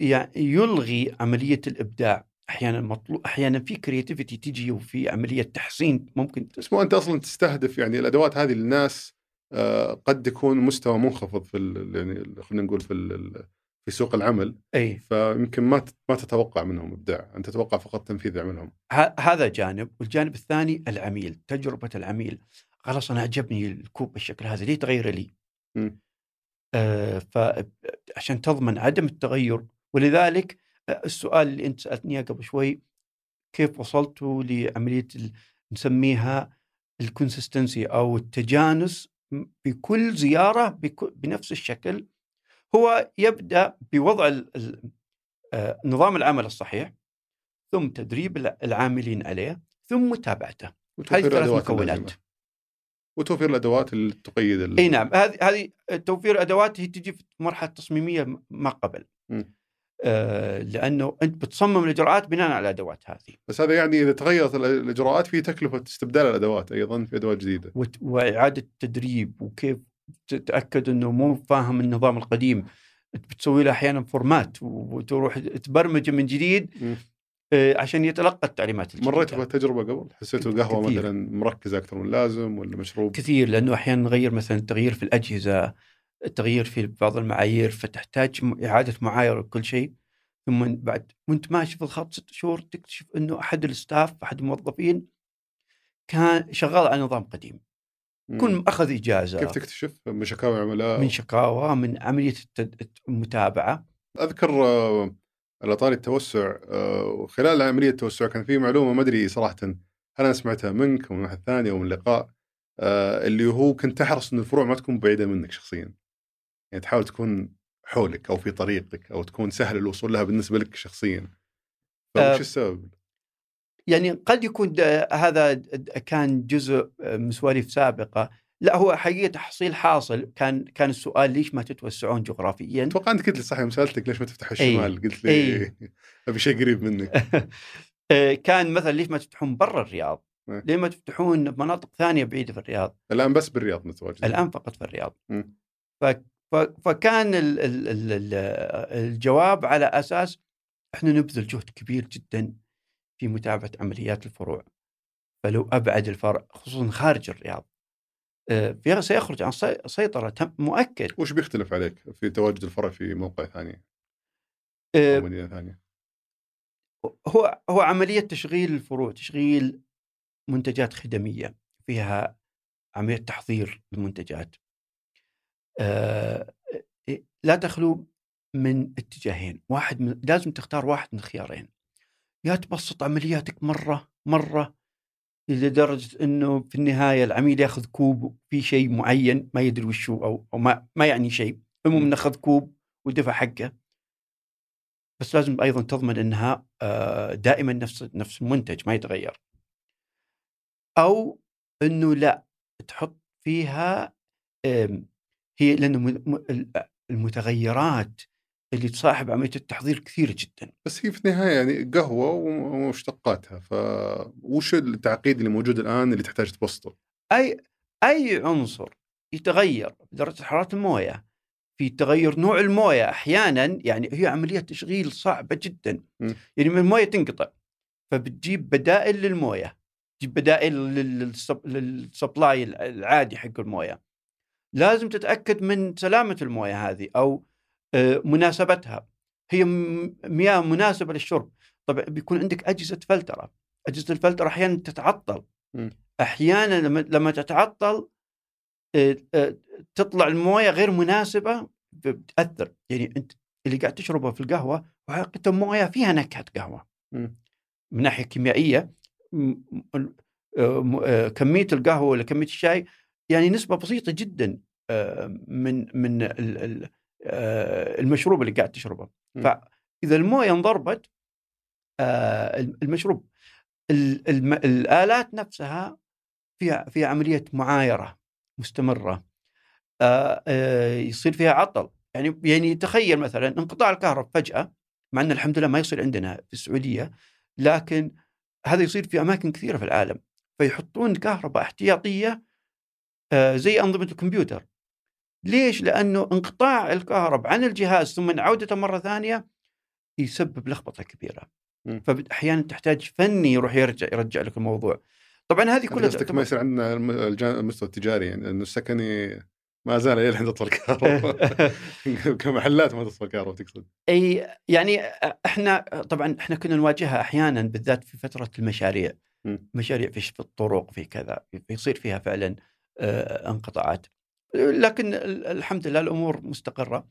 يعني يلغي عملية الإبداع أحيانا مطلوب أحيانا في كرياتيفيتي تجي وفي عملية تحسين ممكن بس مو أنت أصلا تستهدف يعني الأدوات هذه للناس آه، قد يكون مستوى منخفض في يعني خلينا نقول في في سوق العمل أي فيمكن ما ما تتوقع منهم إبداع أنت تتوقع فقط تنفيذ عملهم. هذا جانب والجانب الثاني العميل تجربة العميل خلاص أنا عجبني الكوب بالشكل هذا ليه تغير لي؟ آه فعشان تضمن عدم التغير ولذلك السؤال اللي أنت سألتني إياه قبل شوي كيف وصلتوا لعملية نسميها الكونسستنسي أو التجانس في كل زيارة بنفس الشكل. هو يبدأ بوضع آه، نظام العمل الصحيح ثم تدريب الع- العاملين عليه ثم متابعته. هذه وتوفير ثلاث الأدوات مكونات. وتوفير الأدوات اللي تقيد ال- أي نعم هذه هذه توفير أدوات هي تجي في مرحلة تصميمية م- ما قبل. مم. آه لأنه أنت بتصمم الإجراءات بناء على الأدوات هذه. بس هذا يعني إذا تغيرت ال- الإجراءات في تكلفة استبدال الأدوات أيضا في أدوات جديدة. وإعادة تدريب وكيف تتاكد إنه مو فاهم النظام القديم. بتسوي له أحيانا فورمات وتروح تبرمجه من جديد مم. آه عشان يتلقى التعليمات الجديدة. مريت بهالتجربة قبل؟ حسيتوا قهوه كثير. مثلا مركزه أكثر من اللازم ولا مشروب؟ كثير لأنه أحيانا نغير مثلا تغيير في الأجهزة. التغيير في بعض المعايير فتحتاج إعادة معايرة لكل شيء. ثم بعد وأنت ماشي في الخط ست شهور تكتشف إنه أحد الستاف أحد الموظفين كان شغال على نظام قديم. كل أخذ إجازة. كيف تكتشف؟ من شكاوى عملاء من شكاوى من عملية التد- المتابعة. أذكر آه، على طاري التوسع آه، خلال عملية التوسع كان في معلومة ما أدري صراحة هل أنا سمعتها منك أو من واحد ثاني أو من لقاء آه، اللي هو كنت تحرص إن الفروع ما تكون بعيدة منك شخصيا. يعني تحاول تكون حولك أو في طريقك أو تكون سهل الوصول لها بالنسبة لك شخصيا آه، فوش السبب؟ يعني قد يكون هذا كان جزء من سواليف سابقة لا هو حقيقة تحصيل حاصل كان كان السؤال ليش ما تتوسعون جغرافيا أتوقع أنت قلت لي صح يوم سألتك ليش ما تفتح أي. الشمال قلت لي أي. (laughs) أبي شيء قريب منك (laughs) آه، كان مثلا ليش ما تفتحون برا الرياض؟ ليه ما تفتحون بمناطق ثانية بعيدة في الرياض؟ الآن بس بالرياض متواجد الآن فقط في الرياض. مم. فكان ال... ال... ال... ال- الجواب على أساس إحنا نبذل جهد كبير جدا في متابعة عمليات الفروع. فلو أبعد الفرع خصوصا خارج الرياض آه، سيخرج عن سي- سيطرة تم مؤكد. وش بيختلف عليك في تواجد الفرع في موقع ثاني أو مدينه ثانية؟ هو هو عملية تشغيل الفروع تشغيل منتجات خدمية فيها عملية تحضير المنتجات لا تخلو من اتجاهين. واحد من لازم تختار واحد من الخيارين يا تبسط عملياتك مرة مرة لدرجة إنه في النهاية العميل ياخذ كوب في شيء معين ما يدري وش هو أو أو ما ما يعني شيء. المهم انه اخذ كوب ودفع حقه. بس لازم أيضا تضمن إنها آه، دائما نفس نفس المنتج ما يتغير. أو إنه لا تحط فيها هي م- المتغيرات اللي تصاحب عملية التحضير كثيرة جدا بس هي في النهاية يعني قهوة ومشتقاتها فوش التعقيد اللي موجود الآن اللي تحتاج تبسطه؟ اي أي عنصر يتغير درجة حرارة الموية في تغير نوع الموية أحيانا يعني هي عملية تشغيل صعبة جدا م. يعني من الموية تنقطع فبتجيب بدائل للموية تجيب بدائل للسب- للسبلاي العادي حق الموية لازم تتأكد من سلامة الموية هذه أو آه، مناسبتها. هي مياه مناسبة للشرب. طبعا بيكون عندك أجهزة فلترة. أجهزة الفلترة أحيانا تتعطل. أحيانا لما لما تتعطل آه، آه، تطلع الموية غير مناسبة بتأثر. يعني أنت اللي قاعد تشربه في القهوة وحقيقه مويه فيها نكهة قهوة. م. من ناحية كيميائية كمية القهوة ولا كمية الشاي يعني نسبة بسيطة جدا آه، من من آه، المشروب اللي قاعد تشربه. فإذا الموية انضربت آه، المشروب ال- الم- الآلات نفسها فيها فيها عملية معايرة مستمرة يصير فيها عطل. يعني يعني تخيل مثلا انقطاع الكهرباء فجأة مع إن الحمد لله ما يصير عندنا في السعودية لكن هذا يصير في أماكن كثيرة في العالم. فيحطون كهرباء احتياطية زي أنظمة الكمبيوتر ليش؟ لأنه انقطاع الكهرباء عن الجهاز ثم عودته مرة ثانية يسبب لخبطة كبيرة مم. فاحيانا تحتاج فني يروح يرجع يرجع لك الموضوع طبعا هذه كلها قصدك ما يصير عندنا المستوى التجاري يعني انه السكني ما زال إلى الحين تطفى الكهرباء (laughs) (laughs) كمحلات ما تطفى الكهرباء تقصد أي يعني إحنا طبعا إحنا كنا نواجهها أحيانا بالذات في فترة المشاريع. مشاريع في في الطرق في كذا يصير فيها فعلا آه، انقطاعات لكن ال- الحمد لله الأمور مستقرة.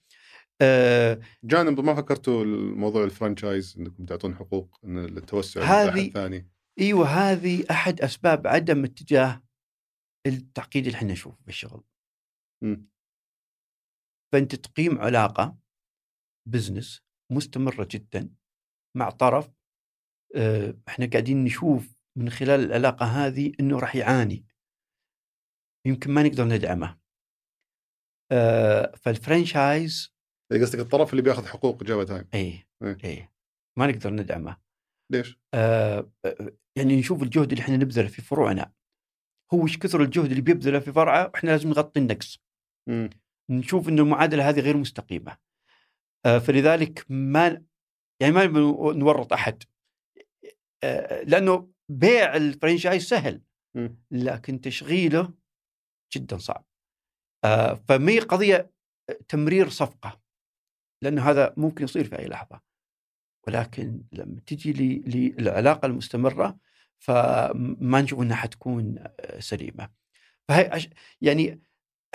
آه، جانب ما فكرتوا الموضوع ال franchise إنكم تعطون حقوق إن التوسع هذه- لأحد ثاني؟ أيوه هذه أحد أسباب عدم اتجاه التعقيد اللي إحنا نشوفه في الشغل. مم. فأنت تقيم علاقة business مستمرة جدا مع طرف آه، إحنا قاعدين نشوف من خلال العلاقة هذه إنه راح يعاني. يمكن ما نقدر ندعمه آه، فال franchise يعني قصدك الطرف اللي بياخذ حقوق جافا تايم اي إيه. اي ما نقدر ندعمه ليش؟ آه، يعني نشوف الجهد اللي إحنا نبذله في فروعنا هو إيش كثر الجهد اللي بيبذله في فرعه وإحنا لازم نغطي النقص. نشوف انه المعادلة هذه غير مستقيمة آه، فلذلك ما يعني ما نورط أحد آه، لأنه بيع الفرنشايز سهل. لكن تشغيله جدا صعب. آه، فمي قضية تمرير صفقة؟ لأنه هذا ممكن يصير في أي لحظة. ولكن لما تجي للعلاقة المستمرة فما نشوف إنها حتكون آه، سليمة. فهي عش- يعني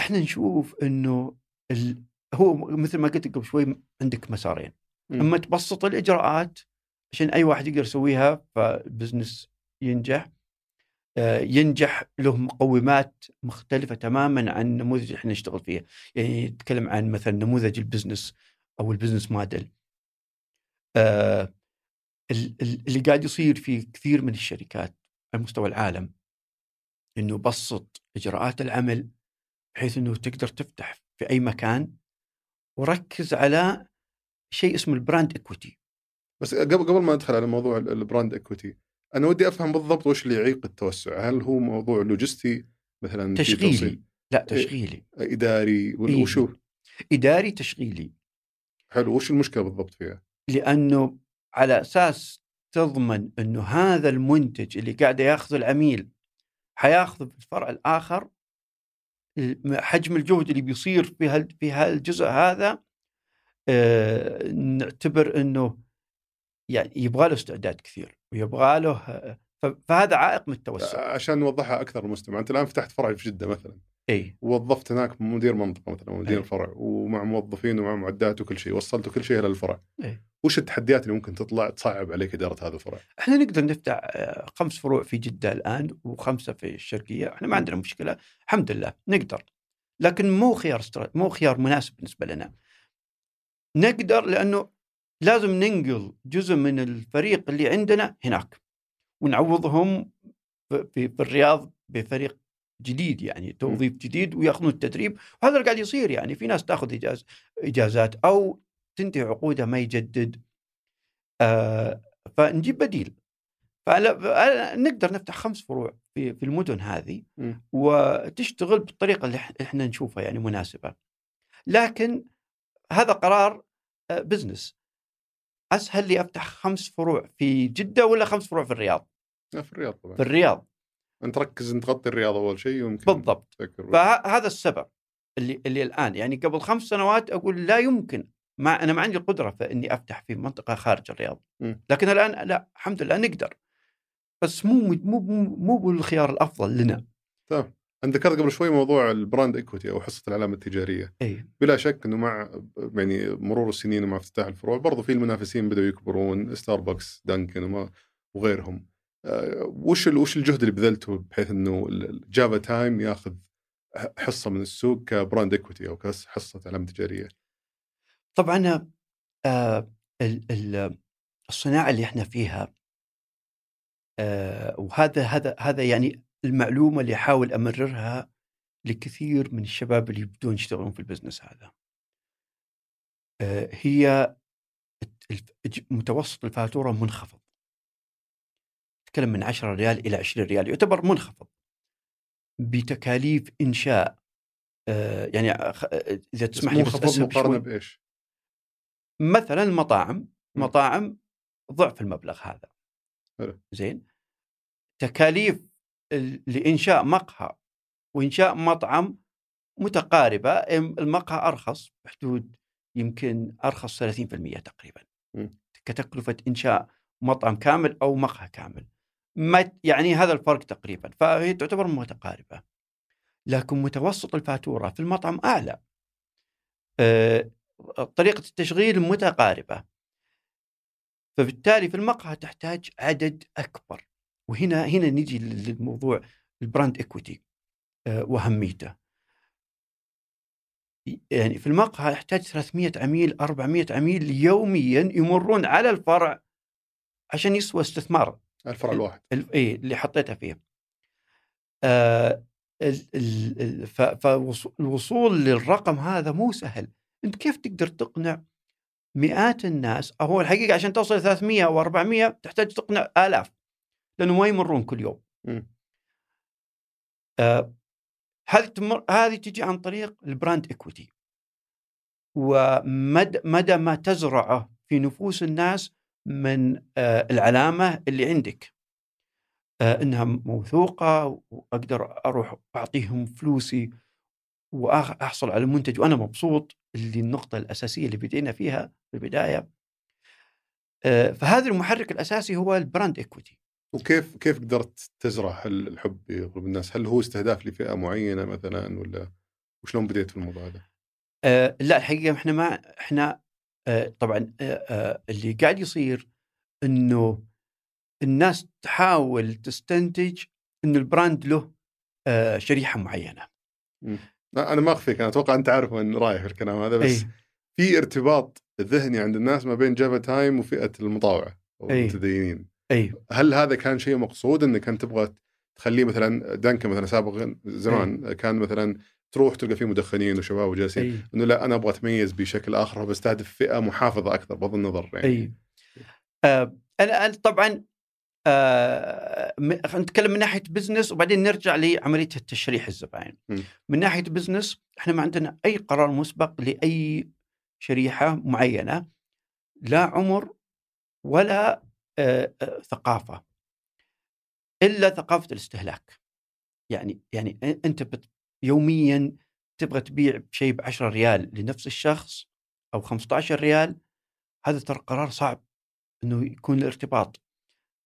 إحنا نشوف إنه ال... هو مثل ما قلت قبل شوي عندك مسارين. مم. أما تبسط الإجراءات عشان أي واحد يقدر يسويها فال business ينجح. آه، ينجح له مقومات مختلفة تماما عن النموذج اللي إحنا نشتغل فيه يعني نتكلم عن مثلا نموذج ال business أو ال business model. آه، ال- ال- اللي قاعد يصير في كثير من الشركات على مستوى العالم إنه بسط إجراءات العمل بحيث إنه تقدر تفتح في أي مكان وركز على شيء اسمه ال brand equity بس قبل قبل ما ندخل على موضوع ال- ال brand equity أنا ودي أفهم بالضبط وش اللي يعيق التوسع. هل هو موضوع لوجستي؟ مثلا تشغيلي. لا تشغيلي. إداري. ولا إيه. وشو؟ إداري تشغيلي. حلو. وش المشكلة بالضبط فيها؟ لأنه على أساس تضمن إنه هذا المنتج اللي قاعد ياخذه العميل حياخذه في الفرع الآخر حجم الجهد اللي بيصير في هال في هالجزء هذا آه، نعتبر إنه يعني يبغى له استعداد كثير. ويبغى له فهذا عائق من التوسع. عشان نوضحها أكثر المستمع أنت الآن فتحت فرع في جدة مثلا. إي. ووظفت هناك مدير منطقة مثلا مدير إيه. فرع ومع موظفين ومع معدات وكل شيء وصلتوا كل شيء إلى الفرع. إيه. وش التحديات اللي ممكن تطلع تصعب عليك إدارة هذا الفرع؟ إحنا نقدر نفتح آه، خمس فروع في جدة الآن وخمسة في الشرقية، إحنا ما عندنا مشكلة. الحمد لله. نقدر. لكن مو خيار استرا... مو خيار مناسب بالنسبة لنا. نقدر لأنه لازم ننقل جزء من الفريق اللي عندنا هناك ونعوضهم في, الرياض بفريق جديد يعني توظيف جديد وياخذون التدريب. وهذا اللي قاعد يصير يعني في ناس تاخذ إجاز إجازات أو تنتهي عقودها ما يجدد آه فنجيب بديل. فلا فأنا- نقدر نفتح خمس فروع في في المدن هذه مم. وتشتغل بالطريقة اللي إحنا نشوفها يعني مناسبة. لكن هذا قرار آه، بزنس أسهل لي أفتح خمس فروع في جدة ولا خمس فروع في الرياض؟ لا، في الرياض طبعا. في الرياض. أنت ركز ان تغطي الرياض أول شيء ويمكن بالضبط. فهذا السبب اللي اللي الآن. يعني قبل خمس سنوات أقول لا يمكن. ما أنا ما عندي القدرة في إني أفتح في منطقة خارج الرياض. مم. لكن الآن لا الحمد لله نقدر. بس مو مو مو, مو بالخيار الأفضل لنا. انت ذكرت قبل شوي موضوع ال brand equity أو حصة العلامة التجارية. إي. بلا شك إنه مع يعني مرور السنين ومع افتتاح الفروع برضو في المنافسين بدأوا يكبرون ستاربكس دانكن وما وغيرهم. آه، وش وش الجهد اللي بذلته بحيث إنه الجافا تايم ياخذ حصة من السوق ك brand equity أو كحصة علامة تجارية؟ طبعا آه ال- ال- الصناعة اللي إحنا فيها آه وهذا هذا هذا يعني المعلومة اللي أحاول أمررها لكثير من الشباب اللي يبدون يشتغلون في البزنس هذا. آه هي متوسط الفاتورة منخفض. نتكلم من 10 ريال إلى 20 ريال يعتبر منخفض. بتكاليف إنشاء آه يعني خ- إذا تسمح لي بس مقارنة بإيش؟ مثلا المطاعم. مطاعم ضعف المبلغ هذا. زين تكاليف ال- لإنشاء مقهى وإنشاء مطعم متقاربة المقهى أرخص بحدود يمكن أرخص 30% تقريبا. م. كتكلفة إنشاء مطعم كامل أو مقهى كامل. ما يعني هذا الفرق تقريبا فهي تعتبر متقاربة. لكن متوسط الفاتورة في المطعم أعلى. آه، طريقة التشغيل متقاربة. فبالتالي في المقهى تحتاج عدد أكبر. وهنا هنا نجي للموضوع البراند اكويتي وأهميته. يعني في المقهى يحتاج 300 عميل 400 عميل يوميا يمرون على الفرع عشان يسوى استثمار. الفرع الواحد. ال- إيه اللي حطيته فيه. آه فالوصول للرقم هذا مو سهل، أنت كيف تقدر تقنع مئات الناس؟ هو الحقيقة عشان توصل 300 أو 400 تحتاج تقنع آلاف. لأنه ما يمرون كل يوم. آه هذه تمر هذه تجي عن طريق البراند اكويتي. ومدى مدى ما تزرعه في نفوس الناس من آه العلامة اللي عندك. آه، إنها موثوقة وأقدر أروح أعطيهم فلوسي واحصل على المنتج وأنا مبسوط اللي النقطة الأساسية اللي بدينا فيها في البداية آه، فهذا المحرك الأساسي هو البراند اكويتي وكيف كيف قدرت تزرع ال- الحب في قلوب الناس؟ هل هو استهداف لفئة معينة مثلا ولا وشلون بديت في الموضوع هذا؟ آه، لا الحقيقة إحنا ما إحنا آه، طبعا آه، آه، اللي قاعد يصير إنه الناس تحاول تستنتج انه ال brand له آه، شريحة معينة لا أنا ما أخفيك أنا أتوقع أنت عارف وين رايح في الكلام هذا بس أي. في ارتباط ذهني عند الناس ما بين جافا تايم وفئة المطاوعة أو أي. المتدينين اي هل هذا كان شيء مقصود إنك أنت تبغى تخليه مثلا دانكن مثلا سابقا زمان كان مثلا تروح تلقى فيه مدخنين وشباب وجالسين اي إنه لا أنا أبغى أتميز بشكل آخر بستهدف فئة محافظة أكثر بغض النظر يعني. اي آه أنا طبعا آه نتكلم من ناحية business وبعدين نرجع لعملية التشريح للزباين. م. من ناحية business إحنا ما عندنا أي قرار مسبق لأي شريحة معينة لا عمر ولا ثقافة إلا ثقافة الاستهلاك. يعني يعني أنت يوميا تبغى تبيع شيء ب 10 ريال لنفس الشخص أو 15 ريال هذا ترى قرار صعب إنه يكون الارتباط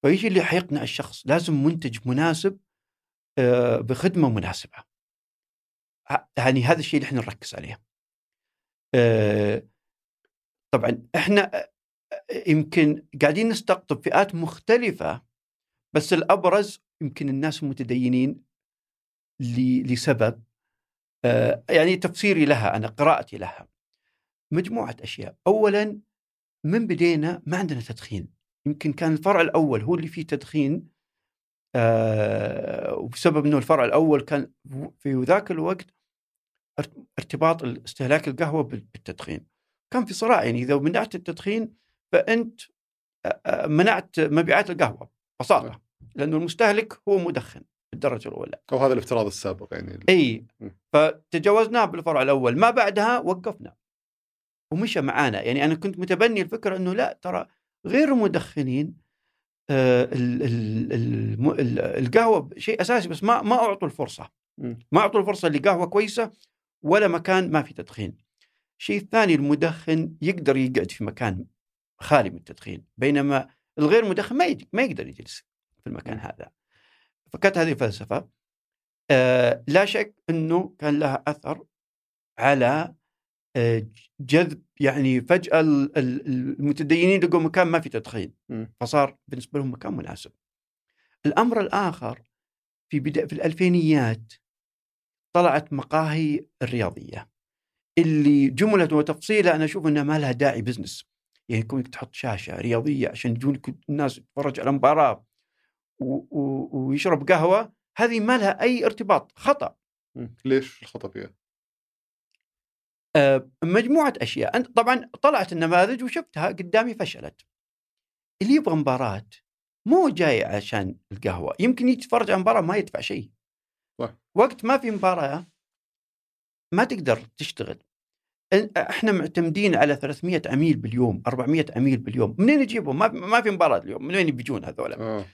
فإيش اللي حيقنع الشخص؟ لازم منتج مناسب بخدمة مناسبة. يعني هذا الشيء اللي إحنا نركز عليه. طبعا إحنا يمكن قاعدين نستقطب فئات مختلفة بس الأبرز يمكن الناس المتدينين لسبب آه، يعني تفسيري لها أنا قراءتي لها. مجموعة أشياء، اولا من بدينا ما عندنا تدخين. يمكن كان الفرع الأول هو اللي فيه تدخين آه وبسبب إنه الفرع الأول كان في ذاك الوقت ارت- ارتباط استهلاك القهوة بال- بالتدخين. كان في صراع يعني إذا منعت التدخين فأنت منعت مبيعات القهوة ببساطة لأنه المستهلك هو مدخن بالدرجة الأولى. أو هذا الافتراض السابق يعني إي. فتجاوزناه بالفرع الأول ما بعدها وقفنا. ومشى معانا. يعني أنا كنت متبني الفكرة إنه لا ترى غير المدخنين آه، القهوة شيء أساسي بس ما ما أعطوا الفرصة. ما أعطوا الفرصة لقهوة كويسة ولا مكان ما في تدخين. الشيء الثاني المدخن يقدر يقعد في مكان خالي من التدخين بينما الغير مدخن ما ما يقدر يجلس في المكان م. هذا فكانت هذه الفلسفة آه لا شك إنه كان لها أثر على آه، جذب يعني ال- المتدينين لقوا مكان ما في تدخين م. فصار بالنسبة لهم مكان مناسب. الأمر الآخر في بدا في الألفينيات طلعت مقاهي الرياضية اللي جملة وتفصيلها أنا أشوف إنها ما لها داعي بزنس يعني كونك تحط شاشة رياضية عشان يجونك الناس يتفرج على مباراة ويشرب قهوة هذه ما لها أي ارتباط خطأ. ليش الخطأ فيها؟ آه، مجموعة أشياء أنت طبعا طلعت النماذج وشفتها قدامي فشلت اللي يبغى مباراة مو جاي عشان القهوة يمكن يتفرج على مباراة ما يدفع شيء. وقت ما في مباراة ما تقدر تشتغل إحنا معتمدين على 300 عميل باليوم 400 عميل باليوم. منين يجيبهم؟ ما ما في مباراة اليوم. من وين بيجون هذول آه.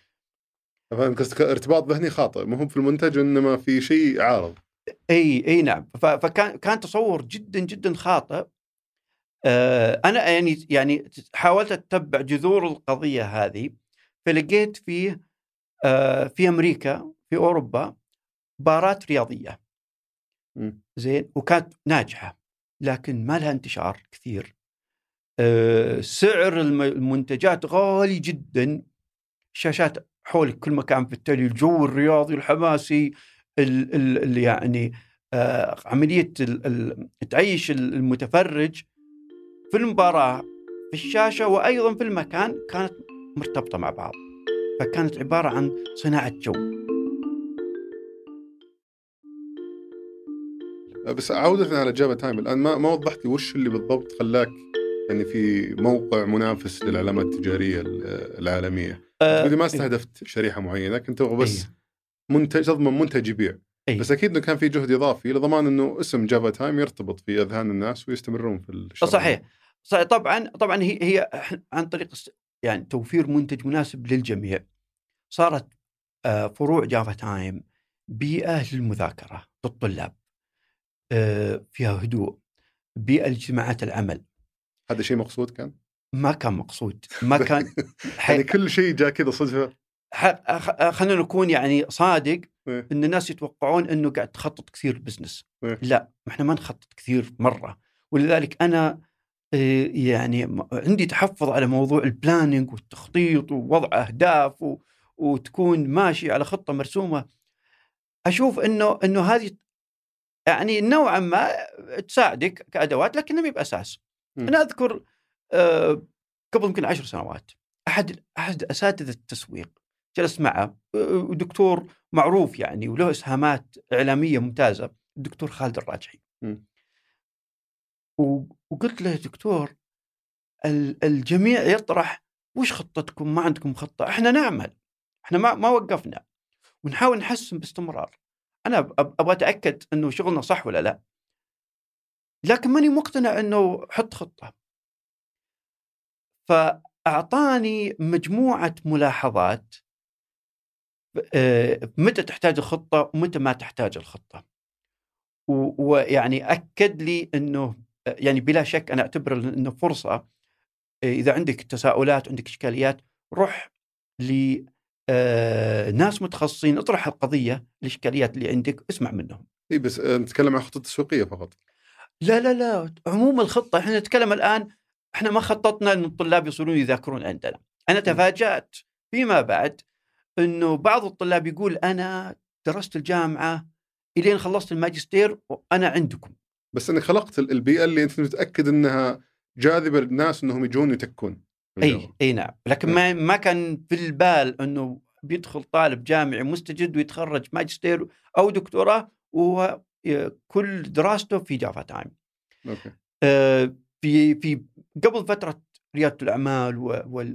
فاهم قصدك. ارتباط ذهني خاطئ. مو هو في المنتج انما في شيء عارض. إي إي نعم. فكان كان تصور جدا جدا خاطئ. آه، أنا يعني يعني حاولت أتبع جذور القضية هذه. فلقيت فيه آه، في أمريكا في أوروبا بارات رياضية. مم. زين؟ وكانت ناجحة. لكن ما لها انتشار كثير. آه، سعر الم- المنتجات غالي جدا. شاشات حولك كل مكان بالتالي الجو الرياضي الحماسي ال ال ال يعني آه عملية ال ال تعيش المتفرج. في المباراة في الشاشة وأيضا في المكان كانت مرتبطة مع بعض. فكانت عبارة عن صناعة جو. بس عودة على جافا تايم الآن ما ما وضحت لي وش اللي بالضبط خلاك يعني في موقع منافس للعلامات التجارية ال- العالمية. آه تقولي ما استهدفت شريحة معينة كنت تبغى بس إيه. منتج تضمن منتج يبيع. إيه. بس أكيد إنه كان في جهد إضافي لضمان إنه اسم جافا تايم يرتبط في أذهان الناس ويستمرون في الشغل. صحيح. صحيح. طبعا طبعا هي هي عن طريق يعني توفير منتج مناسب للجميع. صارت آه، فروع جافا تايم بيئة للمذاكرة للطلاب. فيها هدوء بيئه لاجتماعات العمل. هذا شيء مقصود كان؟ ما كان مقصود. ما (laughs) كان يعني حي... كل شيء جاء كذا صدفة؟ خلينا نكون يعني صادق إيه. إن الناس يتوقعون إنه قاعد تخطط كثير business إيه. لا إحنا ما نخطط كثير مرة. ولذلك أنا آه، يعني عندي تحفظ على موضوع ال planning والتخطيط ووضع أهداف و... وتكون ماشي على خطة مرسومة. أشوف إنه إنه هذه يعني نوعا ما تساعدك كأدوات لكنها ما بأساس. مم. أنا أذكر آه، قبل يمكن عشر سنوات أحد أحد أساتذة التسويق جلست معه آه، دكتور معروف يعني وله إسهامات إعلامية ممتازة الدكتور خالد الراجحي. مم. و- وقلت له دكتور ال- الجميع يطرح وش خطتكم ما عندكم خطة إحنا نعمل إحنا ما ما وقفنا ونحاول نحسن باستمرار أنا أبغى أتأكد إنه شغلنا صح ولا لا. لكن ماني مقتنع إنه حط خطة. فأعطاني مجموعة ملاحظات آه، متى تحتاج الخطة ومتى ما تحتاج الخطة. ويعني أكد لي إنه يعني بلا شك أنا أعتبر إنه فرصة. إذا عندك تساؤلات عندك إشكاليات روح آه، ناس متخصصين اطرح القضية الإشكاليات اللي عندك اسمع منهم. إي بس آه، نتكلم عن خطة تسويقيه فقط. لا لا لا عموم الخطة إحنا نتكلم الآن إحنا ما خططنا إن الطلاب يصيرون يذاكرون عندنا. أنا تفاجأت فيما بعد إنه بعض الطلاب يقول أنا درست الجامعة إلين خلصت الماجستير وأنا عندكم. بس إنك خلقت ال- البيئة اللي أنت متأكد إنها جاذبة للناس إنهم يجون يتكون. إي إي نعم. لكن ما ما كان في البال إنه بيدخل طالب جامعي مستجد ويتخرج ماجستير أو دكتوراه وهو ي- كل دراسته في جافا تايم. okay. آه، في في قبل فترة ريادة الأعمال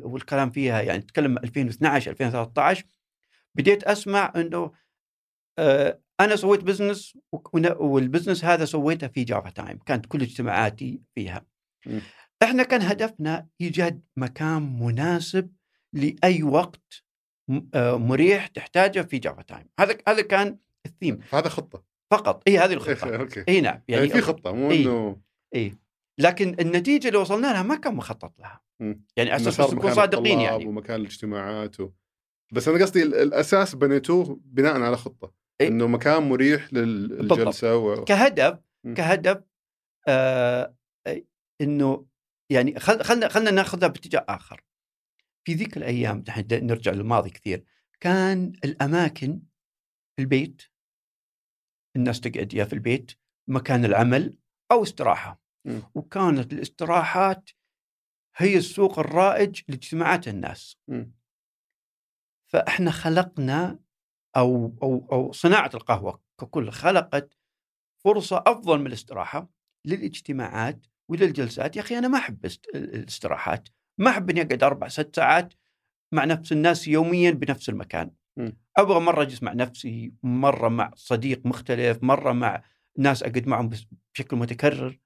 والكلام فيها يعني تتكلم 2012 2013 بديت أسمع إنه آه، أنا سويت business وال business هذا سويته في جافا تايم. كانت كل اجتماعاتي فيها. م. إحنا كان هدفنا إيجاد مكان مناسب لأي وقت آه، مريح تحتاجه في جافا تايم هذا هذا كان الثيم. فهذا خطة. فقط. اي هذه (laughs) الخطة. okay. اي نعم. يعني في خطة مو إيه. إنه اي لكن النتيجة اللي وصلنا لها ما كان مخطط لها. يعني أساس بس نكون صادقين يعني. ومكان الاجتماعات و... بس أنا قصدي ال- الأساس بنيتوه بناء على خطة. إيه. إنه مكان مريح للجلسة و... كهدف. كهدف آه إنه يعني خل خلنا خلنا ناخذها باتجاه آخر في ذيك الأيام نحن نرجع للماضي كثير كان الأماكن البيت الناس تقعد يا في البيت مكان العمل أو استراحة مم. وكانت الاستراحات هي السوق الرائج لاجتماعات الناس مم. فإحنا خلقنا أو أو أو صناعة القهوة ككل خلقت فرصة أفضل من الاستراحة للاجتماعات وللجلسات يا أخي أنا ما أحب است- الاستراحات ما أحب إني أقعد أربع ست ساعات مع نفس الناس يوميا بنفس المكان. مم. أبغى مرة أجلس مع نفسي مرة مع صديق مختلف مرة مع ناس أقعد معهم بشكل متكرر.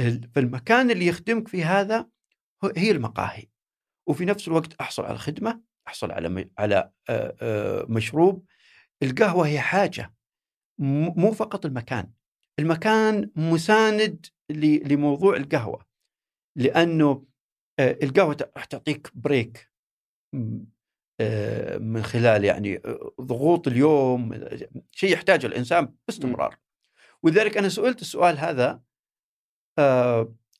ال- فالمكان اللي يخدمك في هذا هي المقاهي. وفي نفس الوقت أحصل على خدمة أحصل على م- على مشروب. القهوة هي حاجة م- مو فقط المكان. المكان مساند لموضوع القهوة لأنه آه، القهوة راح تعطيك بريك آه، من خلال يعني آه، ضغوط اليوم شيء يحتاجه الإنسان باستمرار ولذلك أنا سئلت السؤال هذا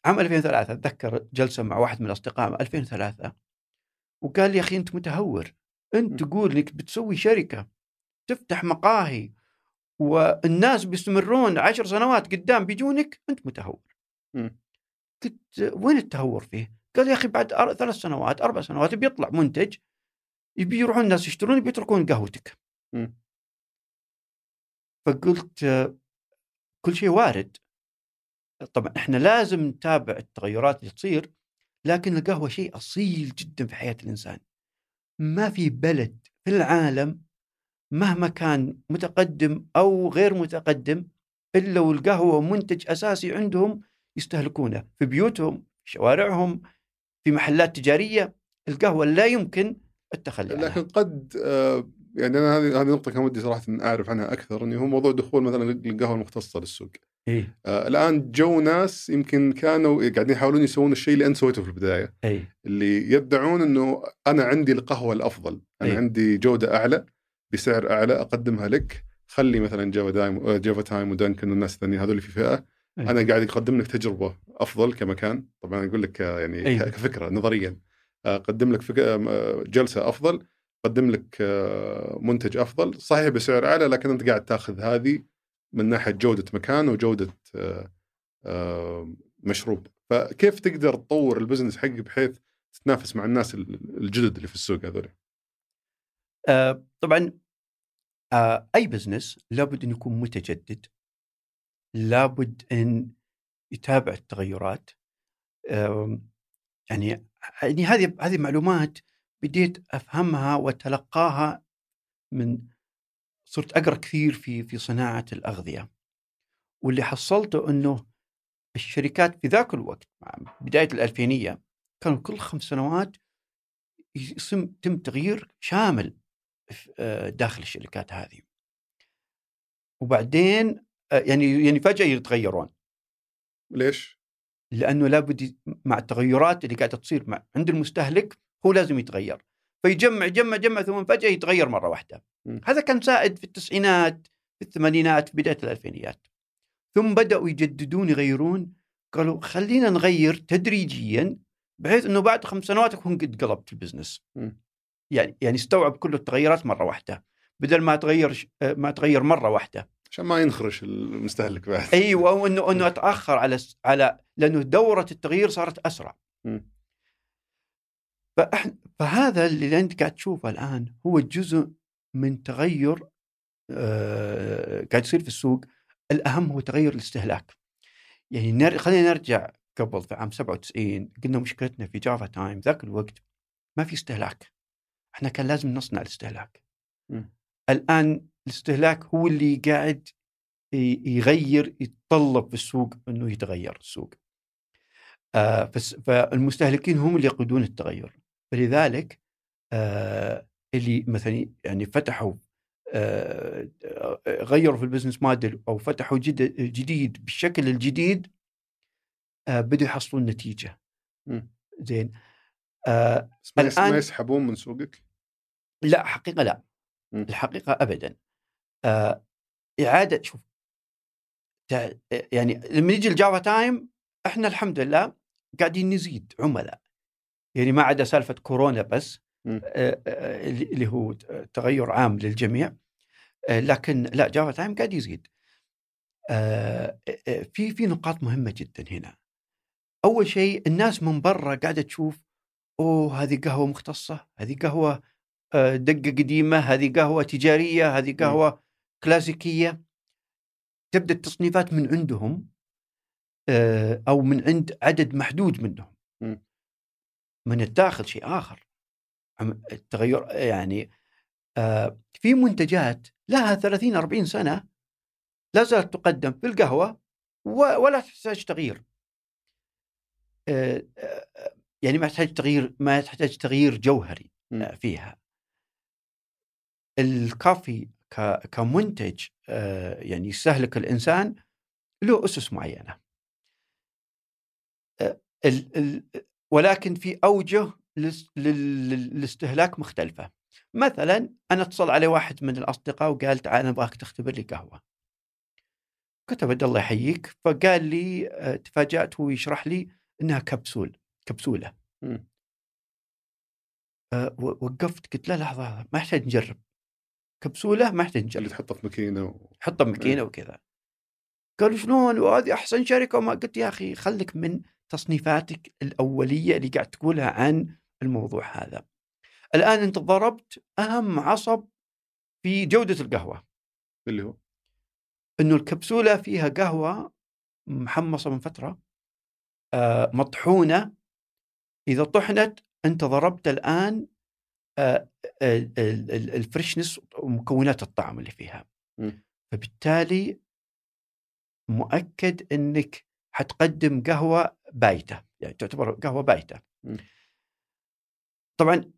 عام 2003 أتذكر جلسة مع واحد من الأصدقاء 2003 وقال لي يا أخي أنت متهور أنت. تقول إنك بتسوي شركة تفتح مقاهي والناس بيستمرون عشر سنوات قدام بيجونك أنت متهور م. قلت وين التهور فيه؟ قال يا أخي بعد أر- ثلاث سنوات أربع سنوات بيطلع منتج يبي يروحون الناس يشترون بيتركون قهوتك م. فقلت كل شيء وارد طبعا إحنا لازم نتابع التغيرات اللي تصير لكن القهوة شيء أصيل جدا في حياة الإنسان ما في بلد في العالم مهما كان متقدم أو غير متقدم إلا والقهوة منتج أساسي عندهم يستهلكونه في بيوتهم في شوارعهم في محلات تجارية. القهوة لا يمكن التخلي عنها. لكن قد آه، يعني أنا هذه هذه نقطة كان ودي صراحة إن أعرف عنها أكثر إنه هو موضوع دخول مثلا القهوه المختصة للسوق. اي آه، الآن جو ناس يمكن كانوا قاعدين يحاولون يسوون الشيء اللي أنت سويته في البداية. اي اللي يدعون إنه أنا عندي القهوة الأفضل أنا أي. عندي جودة أعلى. بسعر أعلى أقدمها لك. خلي مثلا جافا تايم جافا تايم ودانكن والناس الثانيين هذول في فئة. أي. أنا قاعد أقدم لك تجربة أفضل كمكان. طبعا أقول لك يعني أي. ك- كفكرة نظريا. أقدم لك فك... جلسة أفضل. أقدم لك آه، منتج أفضل. صحيح بسعر أعلى لكن أنت قاعد تأخذ هذه من ناحية جودة مكان وجودة آه، آه، مشروب. فكيف تقدر تطور ال business حقك بحيث تتنافس مع الناس ال- الجدد اللي في السوق هذول؟ آه طبعا آه أي بزنس لابد أن يكون متجدد لابد أن يتابع التغيرات يعني يعني هذه هذه معلومات بديت أفهمها وأتلقاها من صرت أقرأ كثير في في صناعة الأغذية. واللي حصلته أنه الشركات في ذاك الوقت مع بداية الألفينية كانوا كل خمس سنوات يتم تغيير شامل. داخل الشركات هذه. وبعدين آه، يعني يعني فجأة يتغيرون. ليش؟ لأنه لابد مع التغيرات اللي قاعدة تصير مع عند المستهلك هو لازم يتغير. فيجمع جمع جمع ثم فجأة يتغير مرة واحدة. م. هذا كان سائد في التسعينات في الثمانينات في بداية الألفينيات. ثم بدأوا يجددون يغيرون. قالوا خلينا نغير تدريجيا بحيث إنه بعد خمس سنوات أكون قد قلبت البزنس. م. يعني يعني استوعب كل التغيرات مرة واحدة بدل ما تغير ما تغير مرة واحدة. عشان ما ينخرش المستهلك بعد. أيوه وانه إنه أتأخر على على لأنه دورة التغيير صارت أسرع. فإحنا فهذا اللي أنت قاعد تشوفه الآن هو جزء من تغير آه قاعد يصير في السوق. الأهم هو تغير الاستهلاك. يعني نر... خلينا نرجع قبل في عام 97 قلنا مشكلتنا في جافا تايم ذاك الوقت ما في استهلاك. إحنا كان لازم نصنع الاستهلاك. م. الآن الاستهلاك هو اللي قاعد يغير يتطلب في السوق إنه يتغير السوق. آه فالمستهلكين هم اللي يقودون التغير. فلذلك آه اللي مثلا يعني فتحوا آه غيروا في ال business model أو فتحوا جد جديد بالشكل الجديد آه بدوا يحصلون نتيجة. زين. آه الآن ما يسحبون من سوقك؟ لا حقيقة لا. م. الحقيقة ابدا. آه إعادة شوف. يعني لما يجي الجافا تايم إحنا الحمد لله قاعدين نزيد عملاء. يعني ما عدا سالفة كورونا بس اللي هو تغير عام للجميع. لكن لا جافا تايم قاعد يزيد. في في نقاط مهمة جدا هنا. أول شيء الناس من برا قاعدة تشوف أوه هذه قهوة مختصة هذه قهوة دقة قديمة هذه قهوة تجارية هذه قهوة كلاسيكية. تبدأ التصنيفات من عندهم أو من عند عدد محدود منهم. من الداخل شيء آخر. التغير يعني في منتجات لها 30 40 سنة لا زالت تقدم في القهوة ولا تحتاج تغيير. يعني ما تحتاج تغيير ما تحتاج تغيير جوهري فيها. الكافي كمنتج يعني يستهلك الإنسان له أسس معينة. ولكن في أوجه للاستهلاك مختلفة. مثلا أنا اتصل علي واحد من الأصدقاء وقال تعال أبغاك تختبر لي قهوة. كتب الله يحييك فقال لي تفاجأت هو يشرح لي إنها كبسول كبسولة. وقفت قلت له لحظة ما يحتاج نجرب. كبسولة ما نجرب اللي تحطه في ماكينة و... حطه في ماكينة وكذا. قالوا شلون؟ وهذه أحسن شركة. وما قلت يا أخي خليك من تصنيفاتك الأولية اللي قاعد تقولها عن الموضوع هذا. الآن أنت ضربت أهم عصب في جودة القهوة. اللي هو؟ إنه الكبسولة فيها قهوة محمصة من فترة آه مطحونة. إذا طحنت أنت ضربت الآن ال freshness ومكونات الطعم اللي فيها. م. فبالتالي مؤكد إنك حتقدم قهوة بايتة يعني تعتبر قهوة بايتة طبعا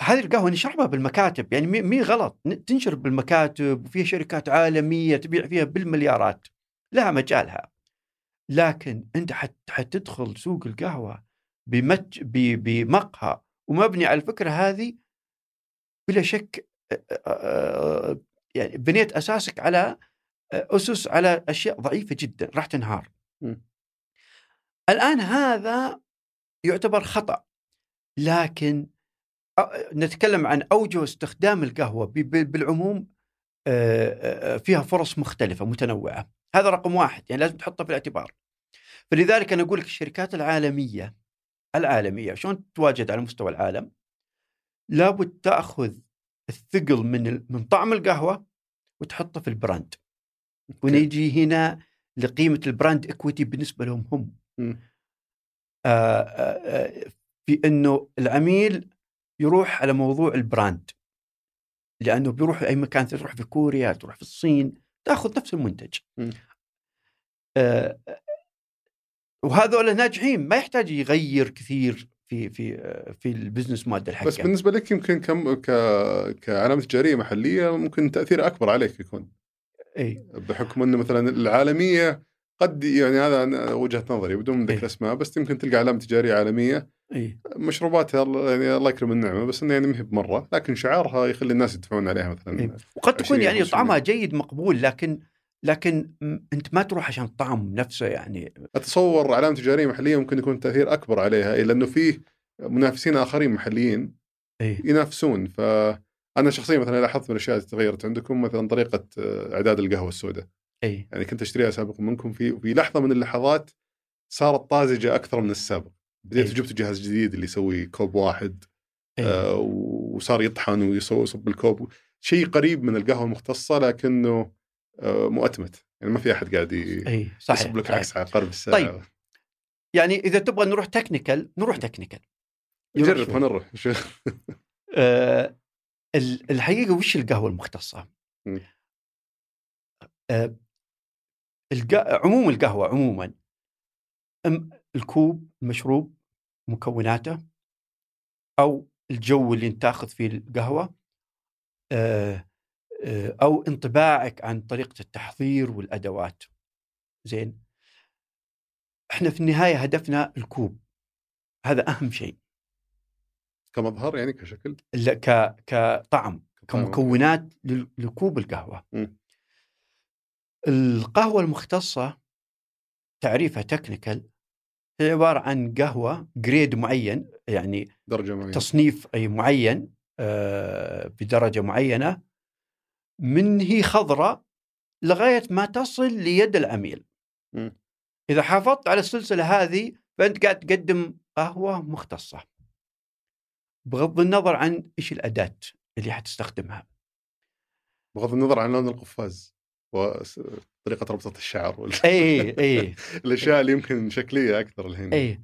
هذه القهوة نشربها بالمكاتب يعني مو غلط تنشرب بالمكاتب وفيها شركات عالمية تبيع فيها بالمليارات لها مجالها لكن أنت حتدخل سوق القهوة بمج بمقهى ومبني على الفكرة هذه بلا شك يعني بنيت أساسك على أسس على أشياء ضعيفة جدا راح تنهار. م. الآن هذا يعتبر خطأ لكن نتكلم عن أوجه استخدام القهوة بالعموم فيها فرص مختلفة متنوعة هذا رقم واحد يعني لازم تحطه في الاعتبار فلذلك أنا أقول لك الشركات العالمية العالمية شلون تتواجد على مستوى العالم لابد تأخذ الثقل من من طعم القهوة وتحطه في ال brand. ونيجي هنا لقيمة ال brand equity بالنسبة لهم هم. آه، آه، آه، في إنه العميل يروح على موضوع ال brand. لأنه بيروح أي مكان تروح في كوريا تروح في الصين تأخذ نفس المنتج. آه وهذول ناجحين ما يحتاج يغير كثير في في آه، في ال business model حقه بس بالنسبة لك يمكن كم ك... كعلامة تجارية محلية ممكن تأثير أكبر عليك يكون إي بحكم انه مثلا العالمية قد يعني هذا وجهة نظري بدون ذكر. أسماء بس يمكن تلقى علامة تجارية عالمية إي مشروباتها يعني الله يكرم النعمة بس إنه يعني ما هي بمرة لكن شعارها يخلي الناس يدفعون عليها مثلا إيه. وقد تكون 20 يعني 25. طعمها جيد مقبول لكن لكن أنت ما تروح عشان الطعم نفسه يعني. أتصور علامه تجاريه محلية ممكن يكون تأثير أكبر عليها إيه، لأنه فيه منافسين آخرين محليين اي ينافسون. فانا شخصيا مثلا لاحظت من الأشياء اللي تغيرت عندكم مثلا طريقة آه، إعداد القهوة السوداء. اي يعني كنت أشتريها سابقا منكم في في لحظة من اللحظات صارت طازجة أكثر من السابق. بديت إيه. جبت جهاز جديد اللي يسوي كوب واحد اي آه وصار يطحن ويسوي يصب الكوب شيء قريب من القهوة المختصة لكنه مؤتمت. يعني ما في أحد قاعد اي صحيح يصب لك. عكس عقارب الساعة. طيب. يعني إذا تبغى نروح technical نروح technical نجرب شو- آه ال- الحقيقة وش القهوة المختصة؟ آه الق- عموم القهوة عموما الكوب المشروب مكوناته أو الجو اللي أنت تاخذ فيه القهوة؟ آه آه أو انطباعك عن طريقة التحضير والأدوات. زين؟ إحنا في النهاية هدفنا الكوب. هذا أهم شيء. كمظهر يعني كشكل؟ لا، ك كطعم. كمكونات لكوب القهوة. القهوة المختصة تعريفها technical هي عبارة عن قهوة grade معين يعني درجة معينة. تصنيف أي معين آه، بدرجة معينة من هي خضراء لغاية ما تصل ليد العميل. مم. إذا حافظت على السلسلة هذه فأنت قاعد تقدم قهوة مختصة. بغض النظر عن إيش الأداة اللي حتستخدمها. بغض النظر عن لون القفاز وطريقة ربطة الشعر وال- اي اي (laughs) الأشياء اللي يمكن شكلية أكثر الحين اي.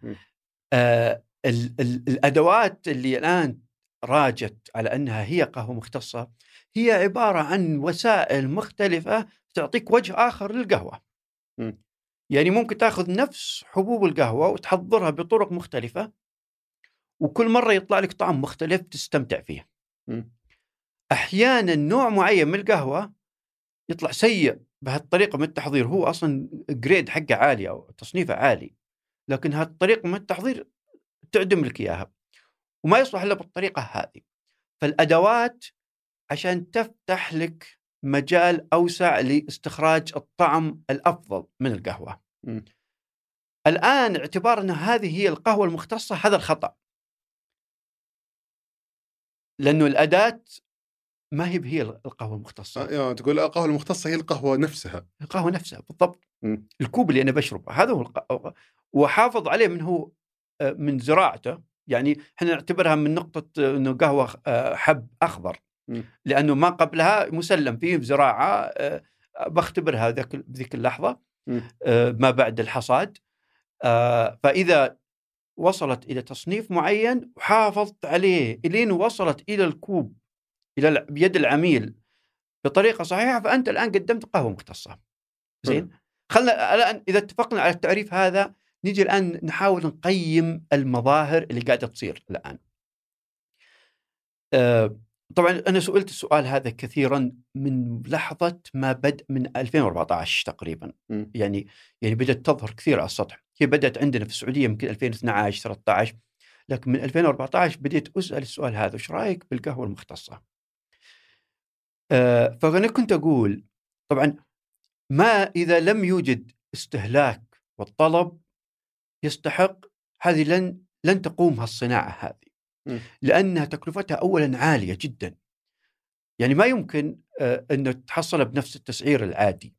آه ال ال الأدوات اللي الآن راجت على أنها هي قهوة مختصة هي عبارة عن وسائل مختلفة تعطيك وجه آخر للقهوة. يعني ممكن تاخذ نفس حبوب القهوة وتحضرها بطرق مختلفة وكل مرة يطلع لك طعم مختلف تستمتع فيه. أحيانا نوع معين من القهوة يطلع سيء بهالطريقة من التحضير هو أصلا جريد حقه عالي أو تصنيفه عالي لكن هالطريقة من التحضير تعدم لك إياها وما يصلح إلا بالطريقة هذه فالأدوات عشان تفتح لك مجال أوسع لاستخراج الطعم الأفضل من القهوة. مم. الآن اعتبار أن هذه هي القهوة المختصة هذا الخطأ. لأنه الأداة ما هي هي القهوة المختصة. آه، يعني تقول القهوة المختصة هي القهوة نفسها القهوة نفسها بالضبط مم. الكوب اللي أنا بشربه هذا هو الق... وحافظ عليه من هو آه، من زراعته يعني إحنا نعتبرها من نقطة آه، إنه قهوة آه، حب أخضر. لأنه ما قبلها مسلم فيه بزراعه آه، بختبرها ذاك بذيك اللحظة. آه، ما بعد الحصاد آه، فإذا وصلت إلى تصنيف معين وحافظت عليه إلين وصلت إلى الكوب إلى بيد العميل بطريقة صحيحة فأنت الآن قدمت قهوة مختصة. زين؟ خلنا الآن إذا اتفقنا على التعريف هذا نجي الآن نحاول نقيم المظاهر اللي قاعدة تصير الآن. آه، طبعا أنا سئلت السؤال هذا كثيرا من لحظة ما بدا من 2014 تقريبا مم. يعني يعني بدأت تظهر كثير على السطح هي بدأت عندنا في السعودية يمكن 2012 13 لكن من 2014 بديت أسأل السؤال هذا إيش رأيك بالقهوة المختصة؟ آه، فأنا كنت أقول طبعا ما إذا لم يوجد استهلاك والطلب يستحق هذه لن لن تقوم هالصناعه هذه. لأنها تكلفتها اولا عالية جدا. يعني ما يمكن آه، انه تحصلها بنفس التسعير العادي.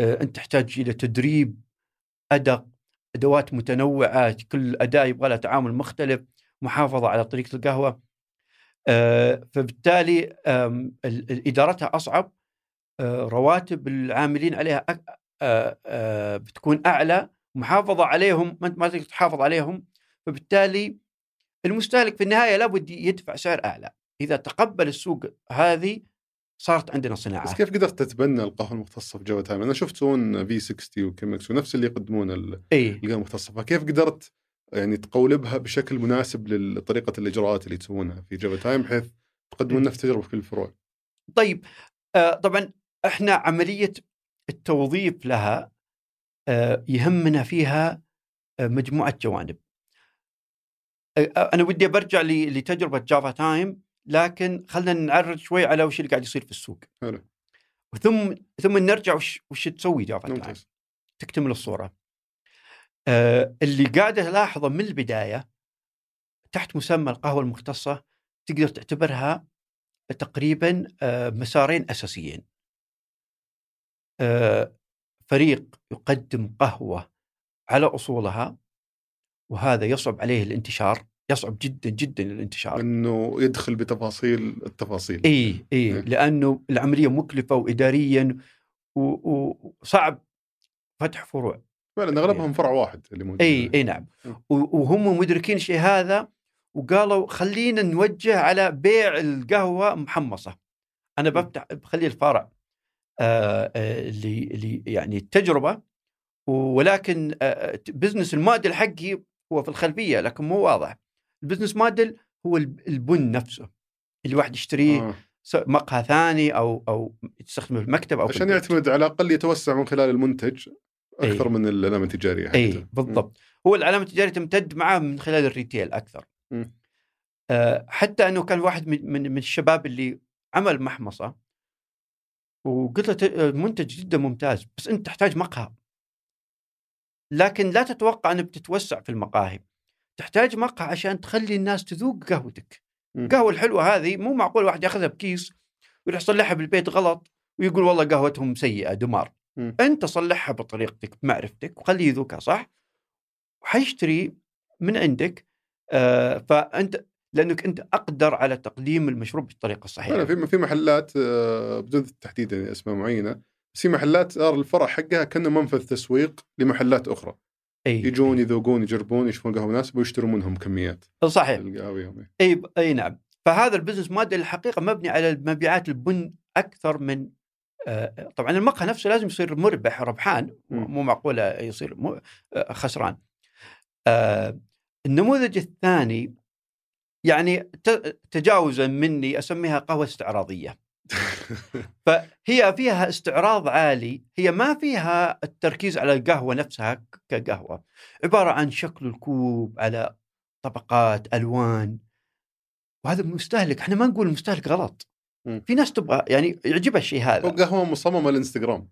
آه، أنت تحتاج إلى تدريب أدق أدوات متنوعة كل أداة يبغى لها تعامل مختلف محافظة على طريقة القهوة. آه، فبالتالي إدارتها أصعب. رواتب العاملين عليها بتكون أعلى محافظة عليهم ما تقدر تحافظ عليهم. فبالتالي المستهلك في النهاية لابد يدفع سعر أعلى. إذا تقبل السوق هذه صارت عندنا صناعة. بس كيف قدرت تتبنى القهوة المختصة تايم؟ أنا شفت تسوون V60 و Chemex ونفس اللي يقدمون القهوة المختصة. فكيف قدرت يعني تقولبها بشكل مناسب لطريقة الإجراءات اللي تسوونها في جافا تايم بحيث تقدمون نفس التجربة في كل الفروع؟ طيب آه طبعا إحنا عملية التوظيف لها آه يهمنا فيها آه مجموعة جوانب. أنا ودي برجع لتجربة جافا تايم لكن خلينا نعرض شوي على وش اللي قاعد يصير في السوق. حلو. ثم ثم نرجع وش وش تسوي جافا تايم ممتاز. تكتمل الصورة. آه اللي قاعد ألاحظه من البداية تحت مسمى القهوة المختصة تقدر تعتبرها تقريبا آه مسارين أساسيين. آه فريق يقدم قهوة على أصولها وهذا يصعب عليه الانتشار. يصعب جدا جدا الانتشار. إنه يدخل بتفاصيل التفاصيل. إي إي إيه. لأنه العملية مكلفة واداريا وصعب فتح فروع. فعلا أغلبهم فرع واحد اللي موجود إي إي نعم. و- وهم مدركين الشيء هذا وقالوا خلينا نوجه على بيع القهوة محمصة. أنا. بفتح بخلي الفرع آه، آه، اللي اللي يعني التجربة ولكن آه، business ال model حقي هو في الخلفية لكن مو واضح. ال business model هو الب- البن نفسه اللي واحد يشتريه آه. مقهى ثاني أو أو يستخدمه في المكتب أو عشان. يعتمد على الأقل يتوسع من خلال المنتج أكثر إي. من العلامة التجارية حقته. اي بالضبط هو العلامة التجارية تمتد معاه من خلال الريتيل أكثر. آه حتى أنه كان واحد من من من الشباب اللي عمل محمصة وقلت له منتج جدا ممتاز بس أنت تحتاج مقهى لكن لا تتوقع انك بتتوسع في المقاهي تحتاج مقهى عشان تخلي الناس تذوق قهوتك. القهوة الحلوة هذه مو معقول واحد ياخذها بكيس ويروح يصلحها بالبيت غلط ويقول والله قهوتهم سيئة دمار. مم. أنت صلحها بطريقتك بمعرفتك وخليه يذوقها صح؟ وحيشتري من عندك آه فأنت لأنك أنت أقدر على تقديم المشروب بالطريقة الصحيحة. في في محلات آه، بدون تحديد يعني أسماء معينة بس في محلات صار الفرع حقها كأنه منفذ تسويق لمحلات أخرى. أي يجون يذوقون يجربون يشوفون قهوة مناسبه ويشترون منهم كميات صحيح القهوه أي أي نعم فهذا البزنس موديل الحقيقة مبني على مبيعات البن أكثر من آه، طبعا المقهى نفسه لازم يصير مربح ربحان. مو معقوله يصير مو- آه، خسران. آه، النموذج الثاني يعني تجاوزا مني أسميها قهوة استعراضية. (laughs) فهي فيها استعراض عالي. هي ما فيها التركيز على القهوة نفسها كقهوة. عبارة عن شكل الكوب على طبقات ألوان. وهذا المستهلك إحنا ما نقول المستهلك غلط. في ناس تبغى يعني يعجبها الشيء هذا. قهوة مصممة للانستغرام من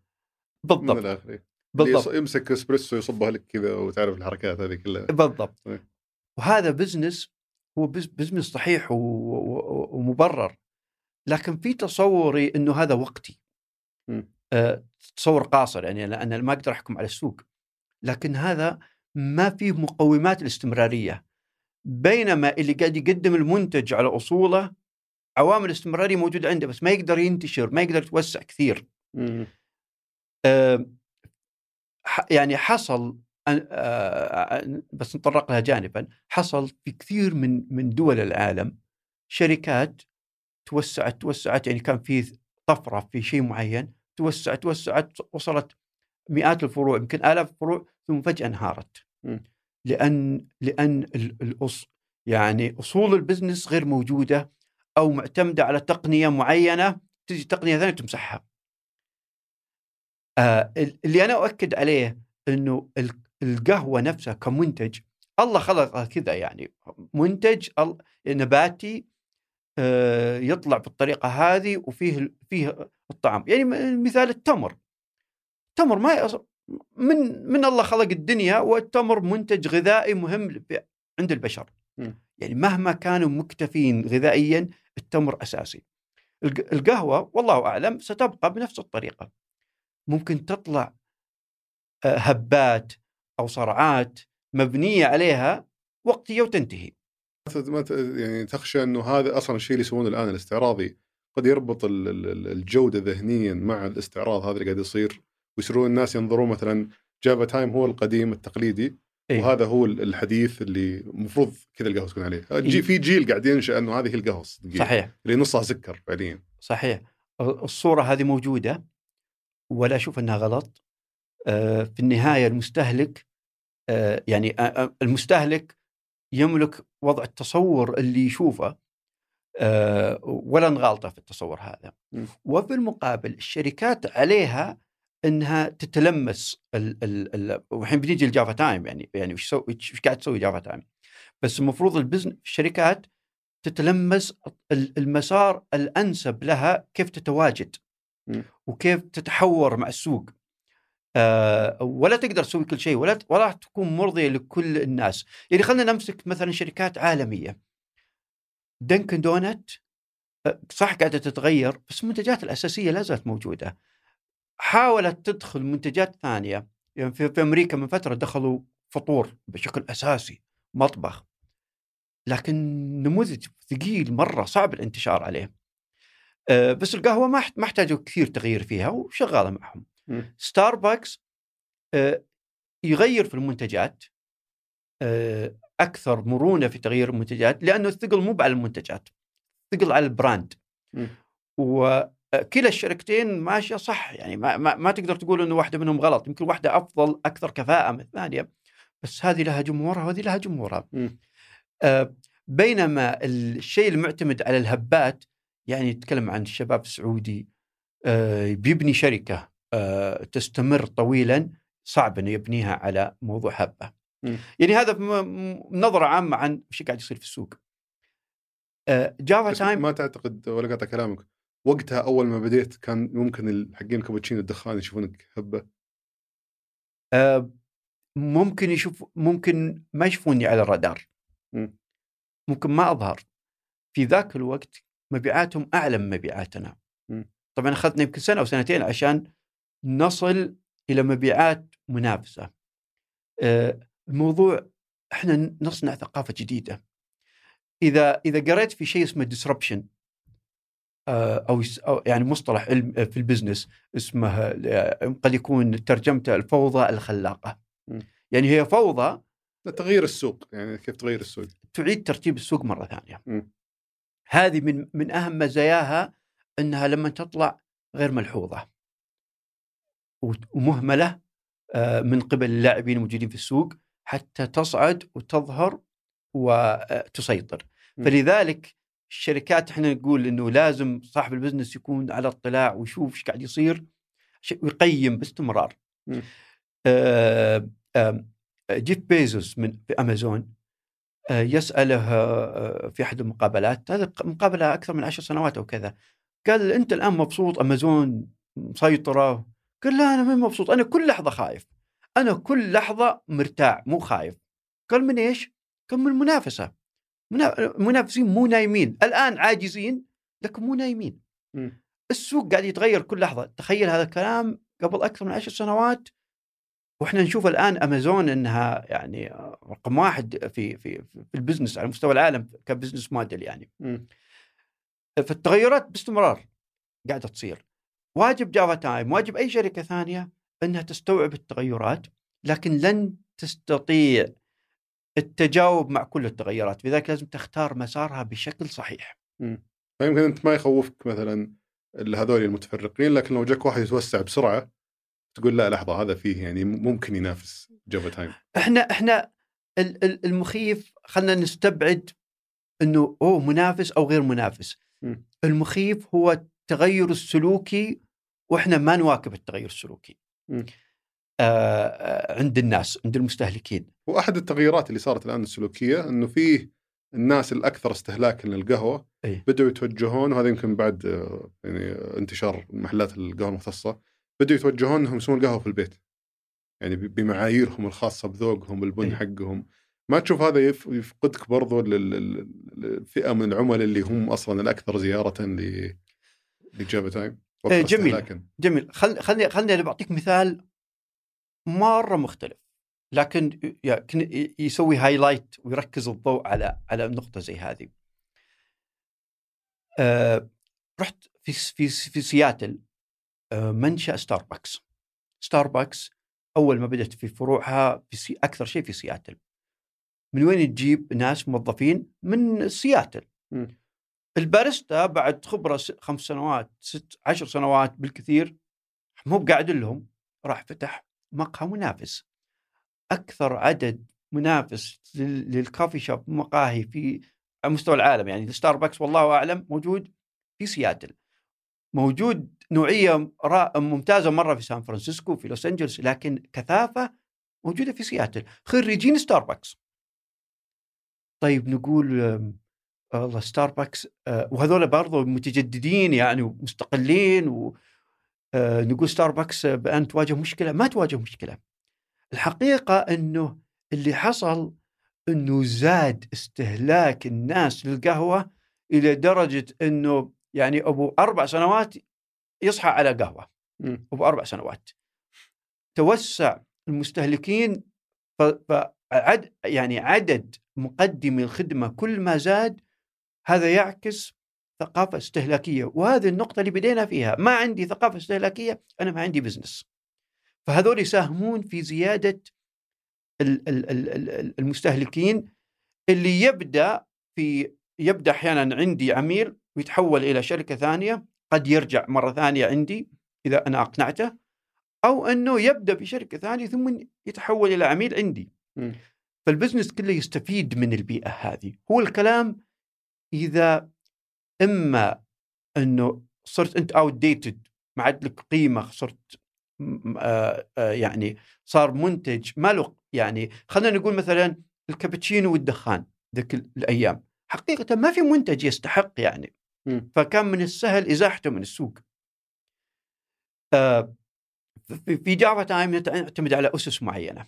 بالضبط الآخر. اللي بالضبط. يص- يمسك إسبريسو يصبها لك كذا وتعرف الحركات هذه كلها. بالضبط. طيب. وهذا business هو bus- business صحيح ومبرر. لكن في تصوري إنه هذا وقتي. آه، تصور قاصر يعني أنا ما أقدر أحكم على السوق. لكن هذا ما فيه مقومات الاستمرارية. بينما اللي قاعد يقدم المنتج على أصوله عوامل استمراريه موجودة عنده بس ما يقدر ينتشر ما يقدر يتوسع كثير. ح- يعني حصل آه، بس نطرق لها جانبا حصل في كثير من من دول العالم شركات توسعت توسعت يعني كان في طفرة في شيء معين توسعت توسعت وصلت مئات الفروع يمكن آلاف الفروع ثم فجأة انهارت. لأن لأن ال- الأص يعني أصول البزنس غير موجودة أو معتمدة على تقنية معينة تجي تقنية ثانية تمسحها. آه اللي أنا أؤكد عليه إنه ال- القهوة نفسها كمنتج الله خلقها كذا يعني منتج نباتي يطلع بالطريقة هذه وفيه فيه الطعم يعني م- مثال التمر. التمر ما من من الله خلق الدنيا والتمر منتج غذائي مهم عند البشر. مم. يعني مهما كانوا مكتفين غذائيا التمر أساسي. الق- القهوة والله أعلم ستبقى بنفس الطريقة. ممكن تطلع آه، هبات أو صرعات مبنية عليها وقتيه وتنتهي. ما ت- يعني تخشى إنه هذا أصلا الشيء اللي يسوونه الآن الاستعراضي. قد يربط ال- ال- ال- الجودة ذهنيا مع الاستعراض هذا اللي قاعد يصير ويصيرون الناس ينظرون مثلا جافا تايم هو القديم التقليدي إيه. وهذا هو الحديث اللي المفروض كذا القهوة تكون عليه. إيه. في جيل قاعد ينشأ إنه هذه هي القهوة صحيح. اللي نصها سكر فعليا. صحيح. الصورة هذه موجودة ولا أشوف أنها غلط. آه، في النهاية المستهلك آه، يعني آه، المستهلك يملك وضع التصور اللي يشوفه آه، ولا نغالطه في التصور هذا م. وبالمقابل الشركات عليها إنها تتلمس ال ال ال والحين بنيجي لجافا تايم يعني يعني وش سو- قاعد تسوي جافا تايم بس المفروض ال business الشركات تتلمس ال- المسار الأنسب لها كيف تتواجد م. وكيف تتحور مع السوق آه، ولا تقدر تسوي كل شيء ولا ولا تكون مرضية لكل الناس. يعني خلينا نمسك مثلا شركات عالمية. دنكن دونت آه، صح قاعدة تتغير بس المنتجات الأساسية لا زالت موجودة. حاولت تدخل منتجات ثانية. يعني في, في أمريكا من فترة دخلوا فطور بشكل أساسي مطبخ. لكن نموذج ثقيل مرة صعب الانتشار عليه. آه، بس القهوة ما ما احتاجوا كثير تغيير فيها وشغالة معهم. ستاربكس آه، يغير في المنتجات آه، أكثر مرونة في تغيير المنتجات لأنه الثقل مو على المنتجات ثقل على البراند. وكلا الشركتين ماشية صح يعني ما, ما, ما تقدر تقول إنه واحدة منهم غلط يمكن واحدة أفضل أكثر كفاءة من الثانية بس هذه لها جمهورها وهذه لها جمهورها. آه، بينما الشيء المعتمد على الهبات يعني نتكلم عن الشباب السعودي آه، بيبني شركة آه، تستمر طويلا صعب إنه يبنيها على موضوع هبة. يعني هذا نظرة عامة عن إيش قاعد يصير في السوق. آه، جافا بس تايم ما تعتقد ولا قاطع كلامك وقتها أول ما بديت كان ممكن حقين كابتشينو الدخان يشوفونك هبة آه، ممكن يشوف ممكن ما يشوفوني على الرادار. مم. ممكن ما أظهر. في ذاك الوقت مبيعاتهم أعلى من مبيعاتنا. طبعا أخذنا يمكن سنة أو سنتين عشان نصل إلى مبيعات منافسة. آه، الموضوع إحنا نصنع ثقافة جديدة. إذا إذا قريت في شيء اسمه disruption آه، أو يعني مصطلح علم في البزنس اسمه آه، قد يكون ترجمته الفوضى الخلاقة. يعني هي فوضى تغيير السوق يعني كيف تغير السوق تعيد ترتيب السوق مرة ثانية. مم. هذه من من أهم مزاياها إنها لما تطلع غير ملحوظة ومهملة آه، من قبل اللاعبين الموجودين في السوق حتى تصعد وتظهر وتسيطر م. فلذلك الشركات إحنا نقول إنه لازم صاحب البزنس يكون على اطلاع ويشوف إيش قاعد يصير ويقيم باستمرار. آه، آه، جيف بيزوس من في أمازون آه، يسأله آه، في أحد المقابلات هذا مقابلة أكثر من عشر سنوات أو كذا قال أنت الآن مبسوط أمازون مسيطرة قال لا أنا ما مبسوط أنا كل لحظة خايف أنا كل لحظة مرتاع مو خايف. قال من إيش؟ قال من المنافسة. منا- المنافسين مو نايمين. الآن عاجزين لكن مو نايمين. مم. السوق قاعد يتغير كل لحظة. تخيل هذا الكلام قبل أكثر من عشر سنوات. وإحنا نشوف الآن أمازون إنها يعني رقم واحد في في في ال business على مستوى العالم ك business model يعني. مم. فالتغيرات باستمرار قاعدة تصير. واجب جافا تايم واجب أي شركة ثانية إنها تستوعب التغيرات لكن لن تستطيع التجاوب مع كل التغيرات لذلك لازم تختار مسارها بشكل صحيح. فيمكن أنت ما يخوفك مثلا هذول المتفرقين لكن لو جاك واحد يتوسع بسرعة تقول لا لحظة هذا فيه يعني ممكن ينافس جافا تايم إحنا إحنا ال- ال- المخيف خلينا نستبعد إنه أوه منافس أو غير منافس مم. المخيف هو التغير السلوكي وإحنا ما نواكب التغير السلوكي. آه آه، عند الناس عند المستهلكين وأحد التغييرات اللي صارت الآن السلوكية إنه فيه الناس الأكثر استهلاكا للقهوة أي. بدأوا يتوجهون وهذا يمكن بعد آه، يعني انتشار محلات القهوة المختصة بدأوا يتوجهون انهم يسوون قهوه في البيت يعني بمعاييرهم الخاصة بذوقهم البن أي. حقهم ما تشوف هذا يف- يفقدك برضو لل- لل- للفئه من العملاء اللي هم أصلا الأكثر زيارة ل لجافا تايم إيه، جميل. استهلاكاً. جميل خل خلني خلني أنا بعطيك مثال مرة مختلف لكن يسوي highlight ويركز الضوء على على نقطة زي هذه. آه رحت في في في سياتل آه منشأ ستاربكس. ستاربكس أول ما بدأت في فروعها في سي أكثر شيء في سياتل من وين تجيب ناس موظفين من سياتل م. الباريستا بعد خبرة خمس سنوات ست عشر سنوات بالكثير مو بقاعد لهم راح فتح مقهى منافس. أكثر عدد منافس لل- لل coffee shop مقاهي في على مستوى العالم يعني الستاربكس والله أعلم موجود في سياتل. موجود نوعية ممتازة مرة في سان فرانسيسكو في لوس انجلوس لكن كثافة موجودة في سياتل. خريجين ستاربكس طيب نقول والله ستاربكس آه، وهذول برضو متجددين يعني ومستقلين و آه، نقول ستاربكس بأن تواجه مشكلة ما تواجه مشكلة. الحقيقة إنه اللي حصل إنه زاد استهلاك الناس للقهوة إلى درجة إنه يعني أبو أربع سنوات يصحى على قهوة. م. أبو أربع سنوات. توسع المستهلكين فعد يعني عدد مقدمي الخدمة كل ما زاد هذا يعكس ثقافة استهلاكية وهذه النقطة اللي بدينا فيها ما عندي ثقافة استهلاكية أنا ما عندي business فهذول يساهمون في زيادة ال- ال- ال- ال- المستهلكين اللي يبدأ في يبدأ أحيانا عندي عميل ويتحول إلى شركة ثانية قد يرجع مرة ثانية عندي إذا أنا أقنعته أو أنه يبدأ في شركة ثانية ثم يتحول إلى عميل عندي. م. فال business كله يستفيد من البيئة هذه. هو الكلام إذا إما إنه صرت أنت outdated ما عاد لك قيمة صرت آه، آه، يعني صار منتج ما له يعني خلينا نقول مثلا الكابتشينو والدخان ذيك ال- الأيام. حقيقة ما في منتج يستحق يعني. م. فكان من السهل إزاحته من السوق. آه، في في جافا تايم نعتمد على أسس معينة.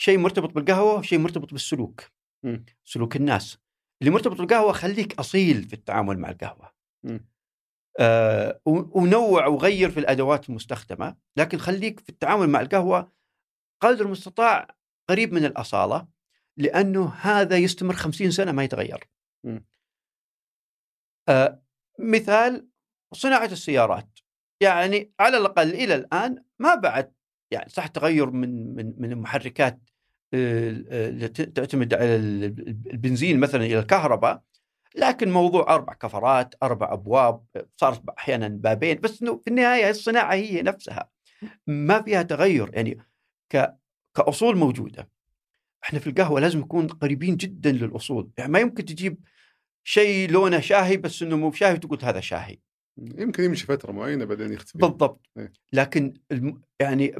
شيء مرتبط بالقهوة وشيء مرتبط بالسلوك. م. سلوك الناس. اللي مرتبط بالقهوة خليك أصيل في التعامل مع القهوة م. آه ونوع وغير في الأدوات المستخدمة لكن خليك في التعامل مع القهوة قدر المستطاع قريب من الأصالة لأنه هذا يستمر خمسين سنة ما يتغير م. آه مثال صناعة السيارات يعني على الأقل إلى الآن ما بعد يعني صح تغير من من من المحركات آه، آه، تعتمد على ال- البنزين مثلا إلى الكهرباء لكن موضوع أربع كفرات أربع أبواب صارت أحيانا بابين بس إنه في النهاية الصناعة هي نفسها ما فيها تغير. يعني كأصول موجودة. إحنا في القهوة لازم نكون قريبين جدا للأصول. يعني ما يمكن تجيب شيء لونه شاهي بس إنه مو شاهي وتقول هذا شاهي. يمكن يمشي فترة معينة بعدين يختفي. بالضبط. إيه. لكن الم... يعني.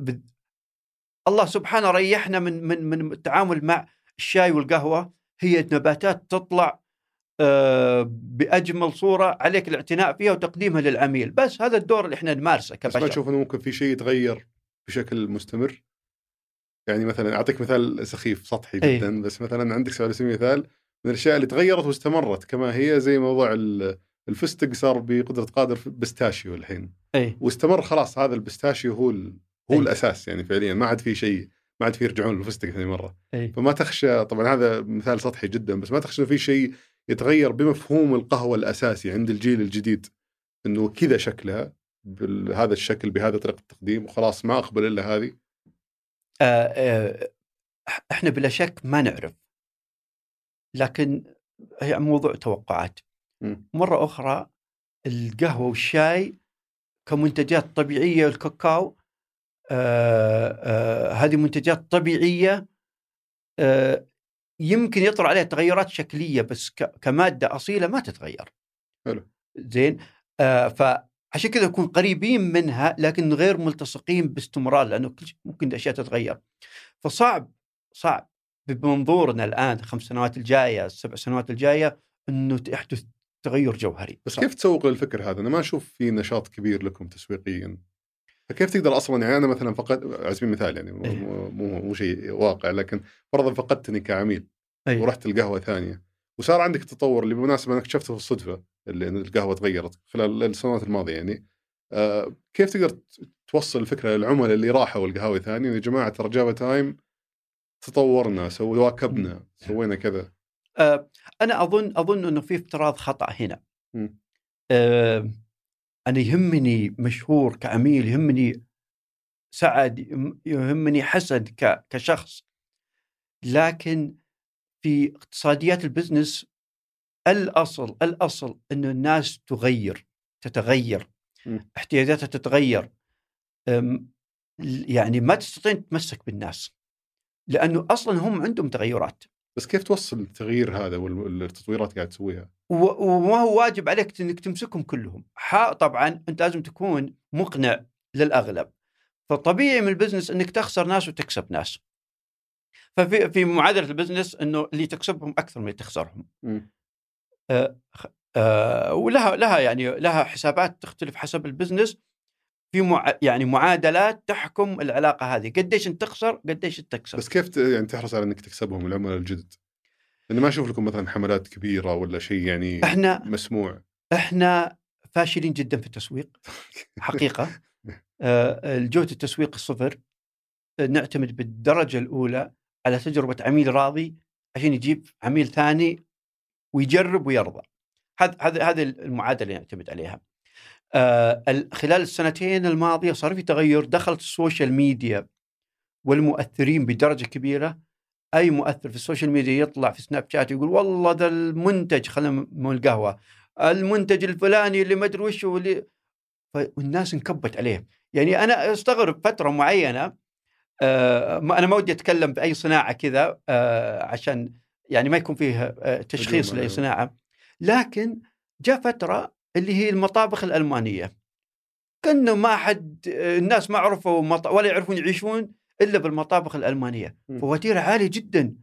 الله سبحانه ريحنا من من من التعامل مع الشاي والقهوة. هي نباتات تطلع آه، بأجمل صورة عليك الاعتناء فيها وتقديمها للعميل. بس هذا الدور اللي إحنا نمارسه بس ما كبشر. تشوف إنه ممكن في شيء يتغير بشكل مستمر؟ يعني مثلا أعطيك مثال سخيف سطحي إيه. جدا بس مثلا عندك على سبيل المثال من الأشياء اللي تغيرت واستمرت كما هي زي موضوع ال- الفستق صار بقدرة قادر pistachio الحين. اي واستمر خلاص هذا ال pistachio هو. هو أي. الأساس يعني فعليا. ما عاد في شيء ما عاد في يرجعون للفستق ثاني مرة. إي. فما تخشى طبعا هذا مثال سطحي جدا بس ما تخشى في شيء يتغير بمفهوم القهوة الأساسي عند الجيل الجديد. إنه كذا شكلها بهذا الشكل بهذا طريقة التقديم وخلاص ما أقبل إلا هذه. آه، آه، إحنا بلا شك ما نعرف. لكن هي موضوع توقعات. مرة أخرى القهوة والشاي كمنتجات طبيعية الكاكاو آه هذه منتجات طبيعية آه يمكن يطرأ عليها تغيرات شكلية بس كمادة أصيلة ما تتغير. حلو. زين آه فعشان كذا نكون قريبين منها لكن غير ملتصقين باستمرار لأنه كل ممكن الأشياء تتغير. فصعب صعب بمنظورنا الآن خمس سنوات الجاية السبع سنوات الجاية إنه يحدث تغير جوهري. بس صعب. كيف تسوق للفكر هذا؟ أنا ما أشوف في نشاط كبير لكم تسويقيا فكيف تقدر أصلا يعني أنا مثلا فقد على سبيل المثال يعني مو, إيه. مو, مو, مو شيء واقع لكن فرضا فقدتني كعميل أي. ورحت القهوه ثانية وصار عندك تطور اللي بالمناسبة أنا اكتشفته في الصدفة اللي القهوة تغيرت خلال السنوات الماضية يعني آه كيف تقدر توصل الفكرة للعملاء اللي راحوا القهاوي ثانية يا جماعة ترى جافا تايم تطورنا so واكبنا سوينا كذا آه، أنا أظن أظن إنه في افتراض خطأ هنا. آه، أنا يهمني مشهور كعميل يهمني سعد يهم- يهمني حسن ك- كشخص لكن في اقتصاديات ال business الأصل الأصل انه الناس تغير تتغير. احتياجاتها تتغير يعني ما تستطيع أن تتمسك بالناس لأنه أصلا هم عندهم تغيرات بس كيف توصل التغيير هذا والتطويرات قاعد تسويها؟ و- وما هو واجب عليك إنك تمسكهم كلهم. طبعا أنت لازم تكون مقنع للأغلب. فطبيعي من ال business إنك تخسر ناس وتكسب ناس. ففي في معادلة ال business إنه اللي تكسبهم أكثر من اللي تخسرهم. مم. آه، ولها لها يعني لها حسابات تختلف حسب البزنس. في مع يعني معادلات تحكم العلاقة هذه. قديش أنت تخسر قديش أنت تكسب. بس كيف يعني تحرص على إنك تكسبهم العملاء الجدد؟ لأنه ما أشوف لكم مثلا حملات كبيرة ولا شيء يعني إحنا مسموع. إحنا فاشلين جدا في التسويق (laughs) حقيقة. (laughs) آه، الجودة التسويق صفر آه، نعتمد بالدرجة الأولى على تجربة عميل راضي عشان يجيب عميل ثاني ويجرب ويرضى. هذا هذا هذه المعادلة اللي نعتمد عليها. آه، ال- خلال السنتين الماضية صار في تغير. دخلت ال social media والمؤثرين بدرجة كبيرة. أي مؤثر في ال social media يطلع في سناب شات يقول والله ذا المنتج خلينا من القهوة المنتج الفلاني اللي ما أدري وش هو اللي فالناس انكبت عليه. يعني أنا أستغرب فترة معينة آه ما- أنا ما ودي أتكلم بأي صناعة كذا آه عشان يعني ما يكون فيه آه تشخيص لأي عليهم. صناعة. لكن جاء فترة اللي هي المطابخ الألمانية. كأنه ما حد الناس ما عرفوا مط... ولا يعرفون يعيشون إلا بالمطابخ الألمانية. فواتير عالية جدا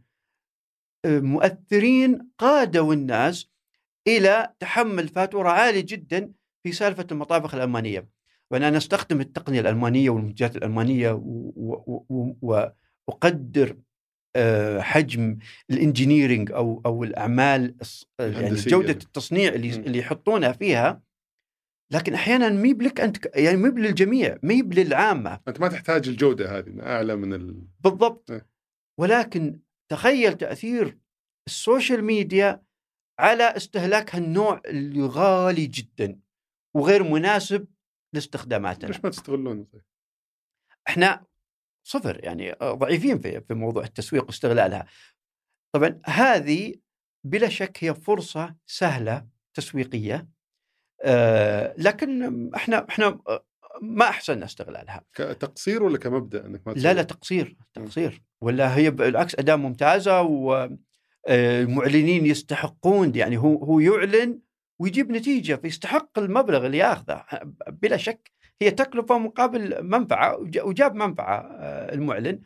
آه، مؤثرين قادوا الناس إلى تحمل فاتورة عالية جدا في سالفة المطابخ الألمانية وأنا نستخدم التقنية الألمانية والمنتجات الألمانية وأقدر آه، حجم ال engineering أو أو الأعمال يعني. جودة التصنيع اللي. اللي يحطونها فيها لكن أحيانا مي بلك أنت يعني مي للجميع مي للعامه أنت ما تحتاج الجودة هذه أعلى من ال... بالضبط. إيه. ولكن تخيل تأثير ال social media على استهلاك هالنوع اللي غالي جدا وغير مناسب لاستخداماتنا. ليش ما تستغلون؟ طيب؟ إحنا صفر يعني ضعيفين في في موضوع التسويق واستغلالها. طبعا هذه بلا شك هي فرصة سهلة تسويقية. لكن إحنا إحنا ما أحسن استغلالها كتقصير ولا كمبدأ إنك ما لا لا؟ تقصير تقصير. ولا هي بالعكس أداة ممتازة والمعلنين يستحقون يعني هو هو يعلن ويجيب نتيجة فيستحق المبلغ اللي ياخذه. بلا شك هي تكلفة مقابل منفعة وج- وجاب منفعة آه، المعلن.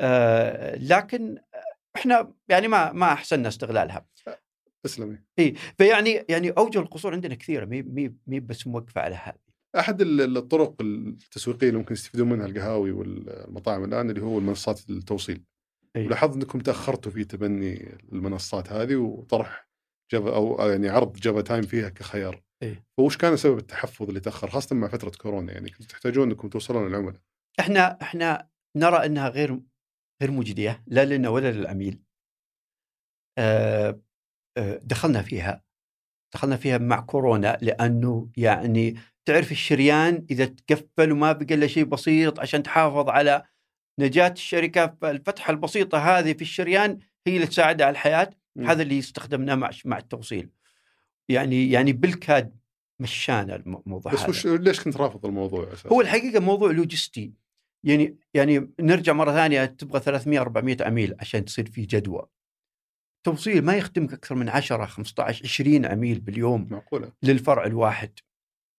آه، لكن إحنا يعني ما ما احسننا استغلالها تسلمي فيعني يعني أوجه القصور عندنا كثيرة مي مي مي بس موقفة على هذه أحد ال- الطرق التسويقية اللي ممكن يستفيدون منها القهاوي والمطاعم الآن اللي هو منصات التوصيل أي. ولاحظت أنكم تأخرتوا في تبني المنصات هذه وطرح جافا أو يعني عرض جافا تايم فيها كخيار أي. فوش كان سبب التحفظ اللي تأخر خاصة مع فترة كورونا يعني كنتوا تحتاجون أنكم توصلون للعملاء إحنا إحنا نرى إنها غير غير مجدية لا لنا ولا للعميل. آه، دخلنا فيها دخلنا فيها مع كورونا لأنه يعني تعرف الشريان إذا تقفل وما بقى إلا شيء بسيط عشان تحافظ على نجاة الشركة فالفتحة البسيطة هذه في الشريان هي اللي تساعدها على الحياة مم. هذا اللي استخدمناه مع مع التوصيل. يعني يعني بالكاد مشانا الموضوع بس هذا. وش ليش كنت رافض الموضوع أساسا؟ هو الحقيقة موضوع لوجستي يعني يعني نرجع مرة ثانية تبغى 300 400 عميل عشان تصير في جدوى توصيل ما يخدمك أكثر من 10 15 20 عميل باليوم معقولة؟ للفرع الواحد.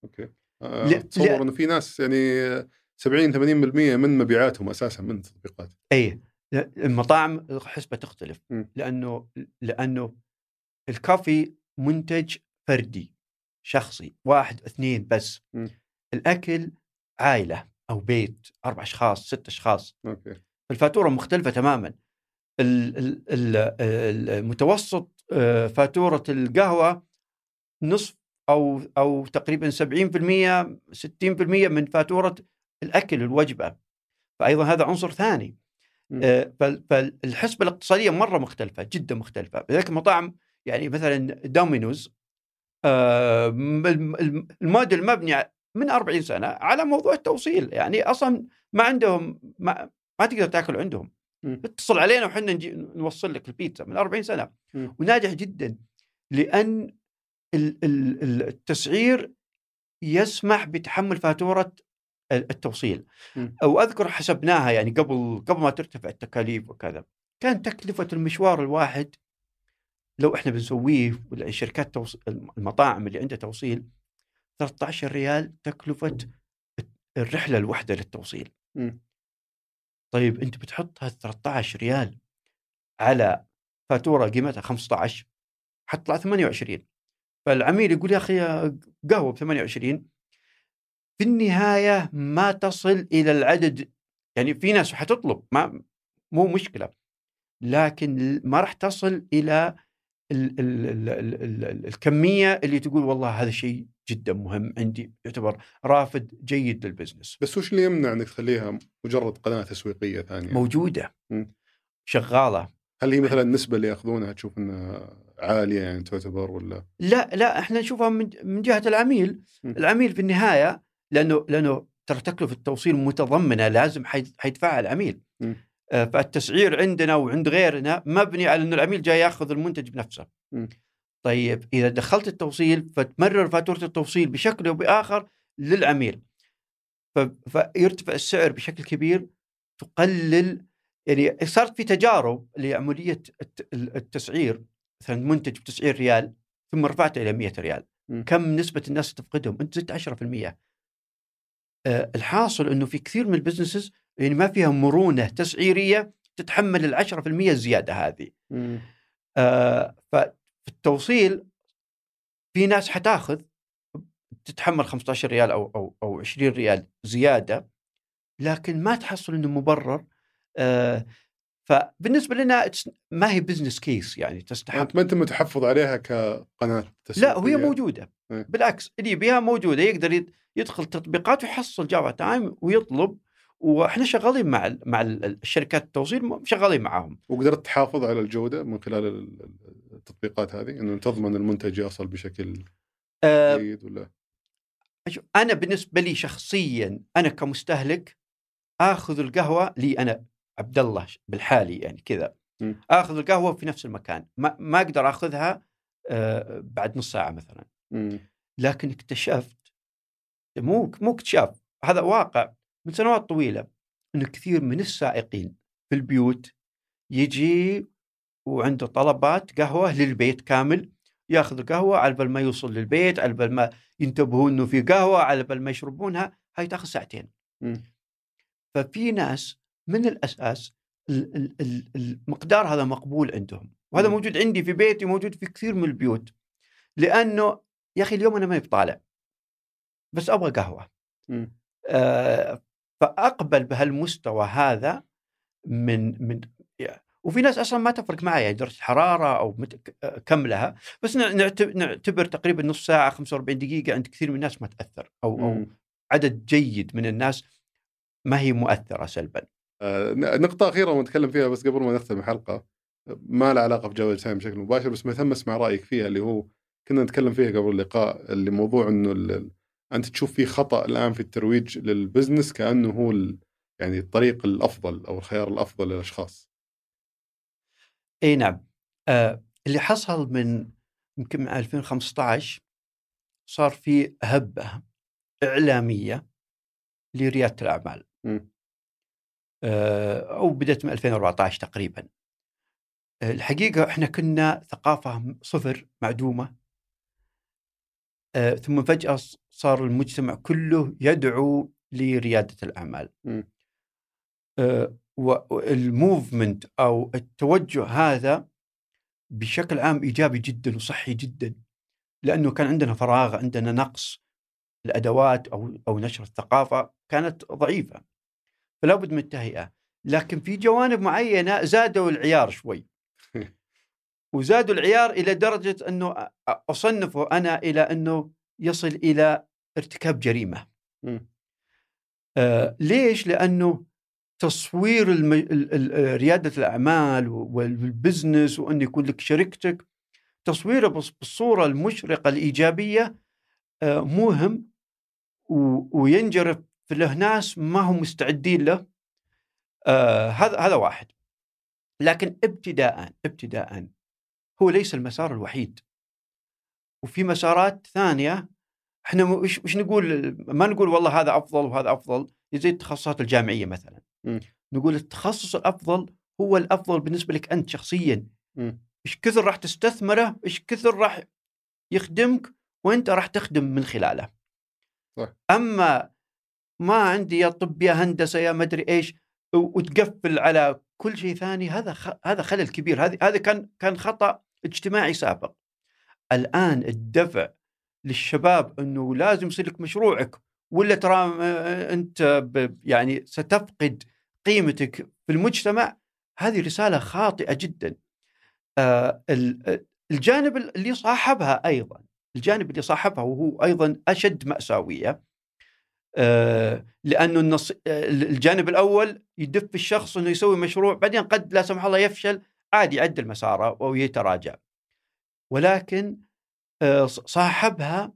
okay. آه، اتصور لا- إنه في ناس يعني 70 80% من مبيعاتهم أساسا من التطبيقات اي المطاعم الحسبه تختلف. م. لأنه لأنه الكافي منتج فردي شخصي واحد اثنين بس. م. الأكل عائلة أو بيت أربع أشخاص ست أشخاص. أوكي. الفاتوره مختلفة تماما. المتوسط آه، فاتورة القهوة نصف أو أو تقريبا 70% 60% من فاتورة الأكل الوجبة فايضا هذا عنصر ثاني. آه، فال- فالحسبه الاقتصادية مرة مختلفة جدا مختلفة لذلك المطاعم يعني مثلا دومينوز آه، الم- الم- الموديل مبني من 40 سنة على موضوع التوصيل يعني أصلا ما عندهم ما, ما تقدر تأكل عندهم. اتصل علينا وحنا نجي نوصل لك البيتزا من 40 سنة مم. وناجح جدا لأن ال- ال- ال- التسعير يسمح بتحمل فاتورة التوصيل مم. أو أذكر حسبناها يعني قبل قبل ما ترتفع التكاليف وكذا كان تكلفة المشوار الواحد لو إحنا بنسويه ولا شركات توص... المطاعم اللي عندها توصيل 13 ريال تكلفة الرحلة الواحدة للتوصيل مم. طيب أنت بتحط هال 13 ريال على فاتورة قيمتها 15 حتطلع 28 فالعميل يقول يا أخي قهوة ب 28 في النهاية ما تصل إلى العدد يعني في ناس حتطلب ما مو مشكلة لكن ما راح تصل إلى ال ال ال ال ال ال الكمية اللي تقول والله هذا شيء جدا مهم عندي يعتبر رافد جيد للبزنس بس وش اللي يمنع إنك تخليها مجرد قناة تسويقية ثانية؟ موجودة مم. شغالة هل هي مثلا النسبة اللي يأخذونها تشوف إنها عالية يعني تعتبر ولا؟ لا لا إحنا نشوفها من من جهة العميل م. العميل في النهاية لأنه لأنه ترى تكلفة التوصيل متضمنة لازم حي- حيدفعها العميل م. آه، فالتسعير عندنا وعند غيرنا مبني على انه العميل جاي يأخذ المنتج بنفسه م. طيب إذا دخلت التوصيل فتمرر فاتورة التوصيل بشكل أو بآخر للعميل. فيرتفع السعر بشكل كبير تقلل يعني صارت في تجارب لعملية الت- التسعير مثلا منتج بتسعير ريال ثم رفعته إلى 100 ريال. م. كم نسبة الناس تفقدهم؟ أنت زدت 10% آه، الحاصل إنه في كثير من ال businesses يعني ما فيها مرونة تسعيرية تتحمل ال 10% الزيادة هذه. آه، ففي التوصيل في ناس حتاخذ تتحمل 15 ريال أو أو أو 20 ريال زيادة لكن ما تحصل إنه مبرر آه، فبالنسبة لنا ما هي business case يعني تستحق أنت ما أنت متحفظ عليها كقناة لا وهي موجودة. إيه. بالعكس اللي بها موجودة يقدر يد- يدخل تطبيقات ويحصل جافا تايم ويطلب وإحنا شغالين مع مع ال- الشركات التوصيل شغالين معاهم. وقدرت تحافظ على الجودة من خلال ال- ال- التطبيقات هذه؟ إنه تضمن المنتج يصل بشكل آه، جيد ولا؟ أنا بالنسبة لي شخصيا أنا كمستهلك آخذ القهوة لي أنا عبد الله بالحالي يعني كذا. آخذ القهوة في نفس المكان. ما, ما أقدر آخذها آه، بعد نص ساعة مثلا. لكن اكتشفت مو مو اكتشاف هذا واقع من سنوات طويلة إنه كثير من السائقين في البيوت يجي وعنده طلبات قهوة للبيت كامل ياخذ القهوه على بال ما يوصل للبيت على بال ما ينتبهوا إنه في قهوة على بال ما يشربونها هاي تاخذ ساعتين مم. ففي ناس من الأساس ال- ال- ال- المقدار هذا مقبول عندهم وهذا مم. موجود عندي في بيتي موجود في كثير من البيوت لأنه يا أخي اليوم أنا ما بطالع بس أبغى قهوة. آه، فأقبل بهالمستوى هذا من من وفي ناس أصلا ما تفرق معي يعني درجة حرارة أو مت- كم لها بس نع- نعتبر, تقريبا نص ساعة 45 دقيقة عند كثير من الناس ما تأثر أو أو. عدد جيد من الناس ما هي مؤثرة سلبا آه، ن- نقطة أخيرة ونتكلم فيها بس قبل ما نختم الحلقة ما لها علاقة بجودة السهم بشكل مباشر بس مهتم أسمع رأيك فيها اللي هو كنا نتكلم فيها قبل اللقاء اللي موضوع إنه ال- أنت تشوف في خطأ الآن في الترويج لل business كأنه هو ال- يعني الطريق الأفضل أو الخيار الأفضل للأشخاص. إي نعم. آه اللي حصل من يمكن من 2015 صار في هبة إعلامية لريادة الأعمال. آه أو بدأت من 2014 تقريبا. آه الحقيقة إحنا كنا ثقافة صفر معدومة. آه ثم فجأة صار المجتمع كله يدعو لريادة الأعمال. مم. والموفمنت أو التوجه هذا بشكل عام إيجابي جدا وصحي جدا لأنه كان عندنا فراغ عندنا نقص الأدوات أو أو نشر الثقافة كانت ضعيفة فلا بد من التهيئة لكن في جوانب معينة زادوا العيار شوي (laughs) وزادوا العيار إلى درجة أنه اصنفه أنا إلى أنه يصل إلى ارتكاب جريمة. آه ليش؟ لأنه تصوير الم... ال... ال... ريادة الأعمال والبزنس وأن يكون لك شركتك. تصويره بالصورة المشرقة الإيجابية آه مهم. وينجرف فله ناس ما هم مستعدين له. آه هذا هذا واحد. لكن ابتداء ابتداء هو ليس المسار الوحيد. وفي مسارات ثانية إحنا وش نقول؟ ما نقول والله هذا أفضل وهذا أفضل. زي التخصصات الجامعية مثلا. م. نقول التخصص الأفضل هو الأفضل بالنسبة لك أنت شخصيا م. إيش كثر راح تستثمره إيش كثر راح يخدمك وأنت راح تخدم من خلاله صح. أما ما عندي يا طب يا هندسة يا مدري إيش وتقفل على كل شيء ثاني هذا خ... هذا خلل كبير هذا هذا كان كان خطأ اجتماعي سابق الآن الدفع للشباب إنه لازم يصير لك مشروعك ولا ترى أنت ب... يعني ستفقد قيمتك في المجتمع؟ هذه رسالة خاطئة جدا. آه الجانب اللي صاحبها أيضا الجانب اللي صاحبها وهو أيضا أشد مأساوية. آه لأنه النص... الجانب الأول يدف الشخص إنه يسوي مشروع بعدين قد لا سمح الله يفشل عادي يعدل مساره أو يتراجع. ولكن آه صاحبها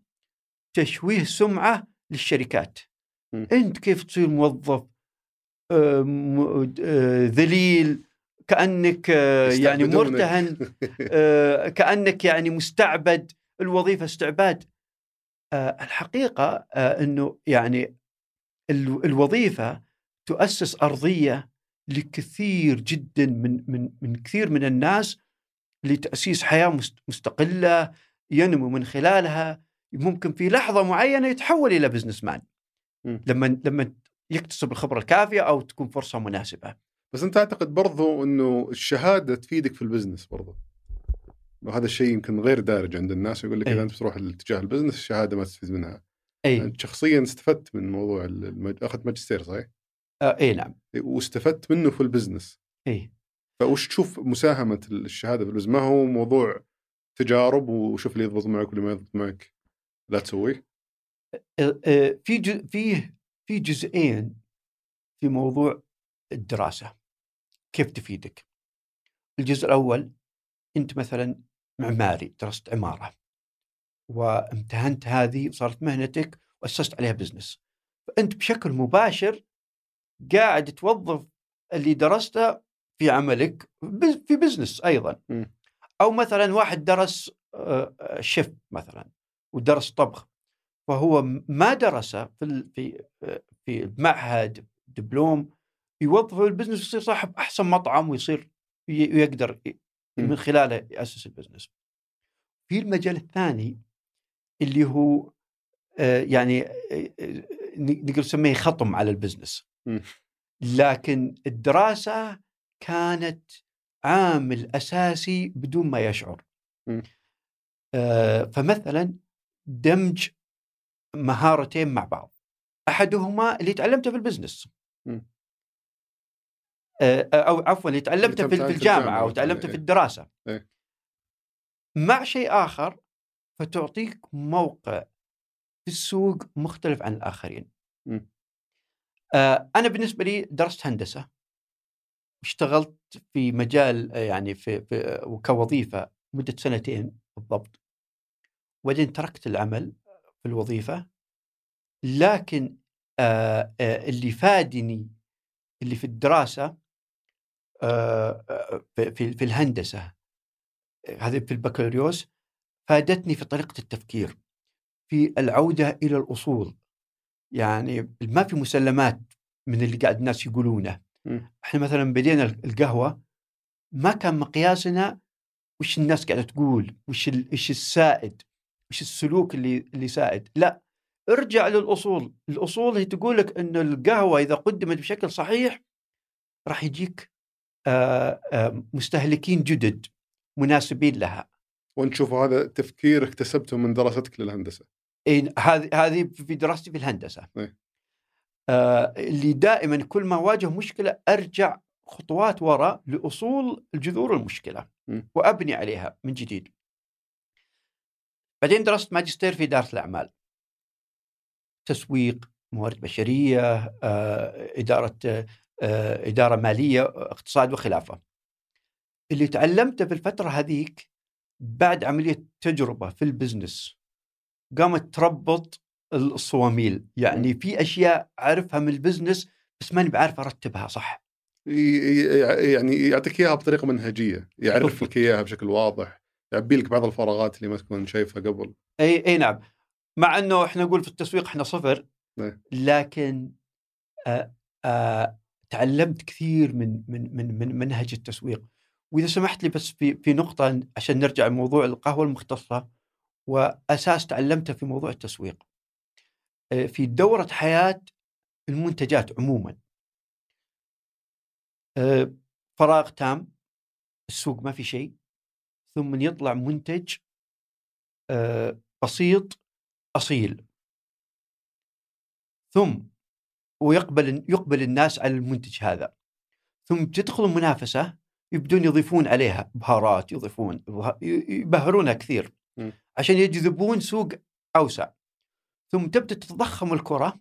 تشويه سمعة للشركات. م. أنت كيف تصير موظف آه ذليل كأنك يعني مرتهن كأنك يعني مستعبد الوظيفة استعباد. الحقيقة إنه يعني الوظيفة تؤسس أرضية لكثير جدا من من من كثير من الناس لتأسيس حياة مستقلة ينمو من خلالها. ممكن في لحظة معينة يتحول إلى business man لما لما يكتسب الخبرة الكافية أو تكون فرصة مناسبة. بس أنت تعتقد برضو إنه الشهادة تفيدك في ال business برضو. وهذا الشيء يمكن غير دارج عند الناس يقول لك إذا أنت بتروح لاتجاه ال business الشهادة ما تستفيد منها. اي انت شخصيا استفدت من موضوع المج... أخذت ماجستير صحيح؟ آه اي نعم. واستفدت منه في ال business اي فوش تشوف مساهمة الشهادة في ال business ما هو موضوع تجارب؟ وشوف اللي يضبط معك واللي ما يضبط معك. لا تسويه؟ في جزء فيه في جزئين في موضوع الدراسة كيف تفيدك؟ الجزء الأول أنت مثلا معماري درست عمارة وامتهنت هذه وصارت مهنتك وأسست عليها business فأنت بشكل مباشر قاعد توظف اللي درسته في عملك في business أيضا م. أو مثلا واحد درس شيف مثلا ودرس طبخ فهو ما درس في في في معهد دبلوم يوظف ال business يصير صاحب أحسن مطعم ويصير يقدر من خلاله يأسس ال business. في المجال الثاني اللي هو يعني نقدر نسميه خطم على ال business. لكن الدراسة كانت عامل أساسي بدون ما يشعر. فمثلا دمج مهارتين مع بعض. أحدهما اللي تعلمته في ال business. أو عفوا اللي تعلمته في الجامعة أو تعلمته في الدراسة إيه. مع شيء آخر فتعطيك موقع في السوق مختلف عن الآخرين م. أنا بالنسبة لي درست هندسة اشتغلت في مجال يعني في, في كوظيفه مدة سنتين بالضبط وبعدين تركت العمل في الوظيفة. لكن اللي فادني اللي في الدراسة في في الهندسة هذه في البكالوريوس فادتني في طريقة التفكير في العودة إلى الأصول. يعني ما في مسلمات من اللي قاعد الناس يقولونه. م. إحنا مثلا بدينا القهوة ما كان مقياسنا وش الناس قاعدة تقول وش السائد. وش السلوك اللي اللي سائد لا ارجع للأصول. الأصول هي تقول لك انه القهوة إذا قدمت بشكل صحيح راح يجيك مستهلكين جدد مناسبين لها. وأنت شوف هذا تفكير اكتسبته من دراستك للهندسة. هذه هذه في دراستي في الهندسة. إيه. آه اللي دائما كل ما واجه مشكلة أرجع خطوات وراء لأصول الجذور المشكلة. م. وأبني عليها من جديد. بعدين درست ماجستير في إدارة الأعمال. تسويق موارد بشرية آه إدارة آه إدارة مالية اقتصاد وخلافة. اللي تعلمته في الفترة هذيك بعد عملية تجربة في ال business قامت تربط الصواميل. يعني في أشياء أعرفها من ال business بس ماني بعرف أرتبها صح؟ يعني يعطيك إياها بطريقة منهجية يعرف. لك إياها بشكل واضح. يعبي لك بعض الفراغات اللي ما تكون شايفها قبل. أي أي نعم. مع إنه إحنا نقول في التسويق إحنا صفر نعم. لكن آه آه تعلمت كثير من من من من منهج التسويق. وإذا سمحت لي بس في في نقطة عشان نرجع لموضوع القهوة المختصة وأساس تعلمته في موضوع التسويق. آه في دورة حياة المنتجات عموما. فراغ تام السوق ما في شيء. ثم يطلع منتج آه بسيط أصيل. ثم ويقبل يقبل الناس على المنتج هذا. ثم تدخل المنافسة يبدون يضيفون عليها بهارات يضيفون يبهرونها كثير. م. عشان يجذبون سوق أوسع. ثم تبدأ تتضخم الكرة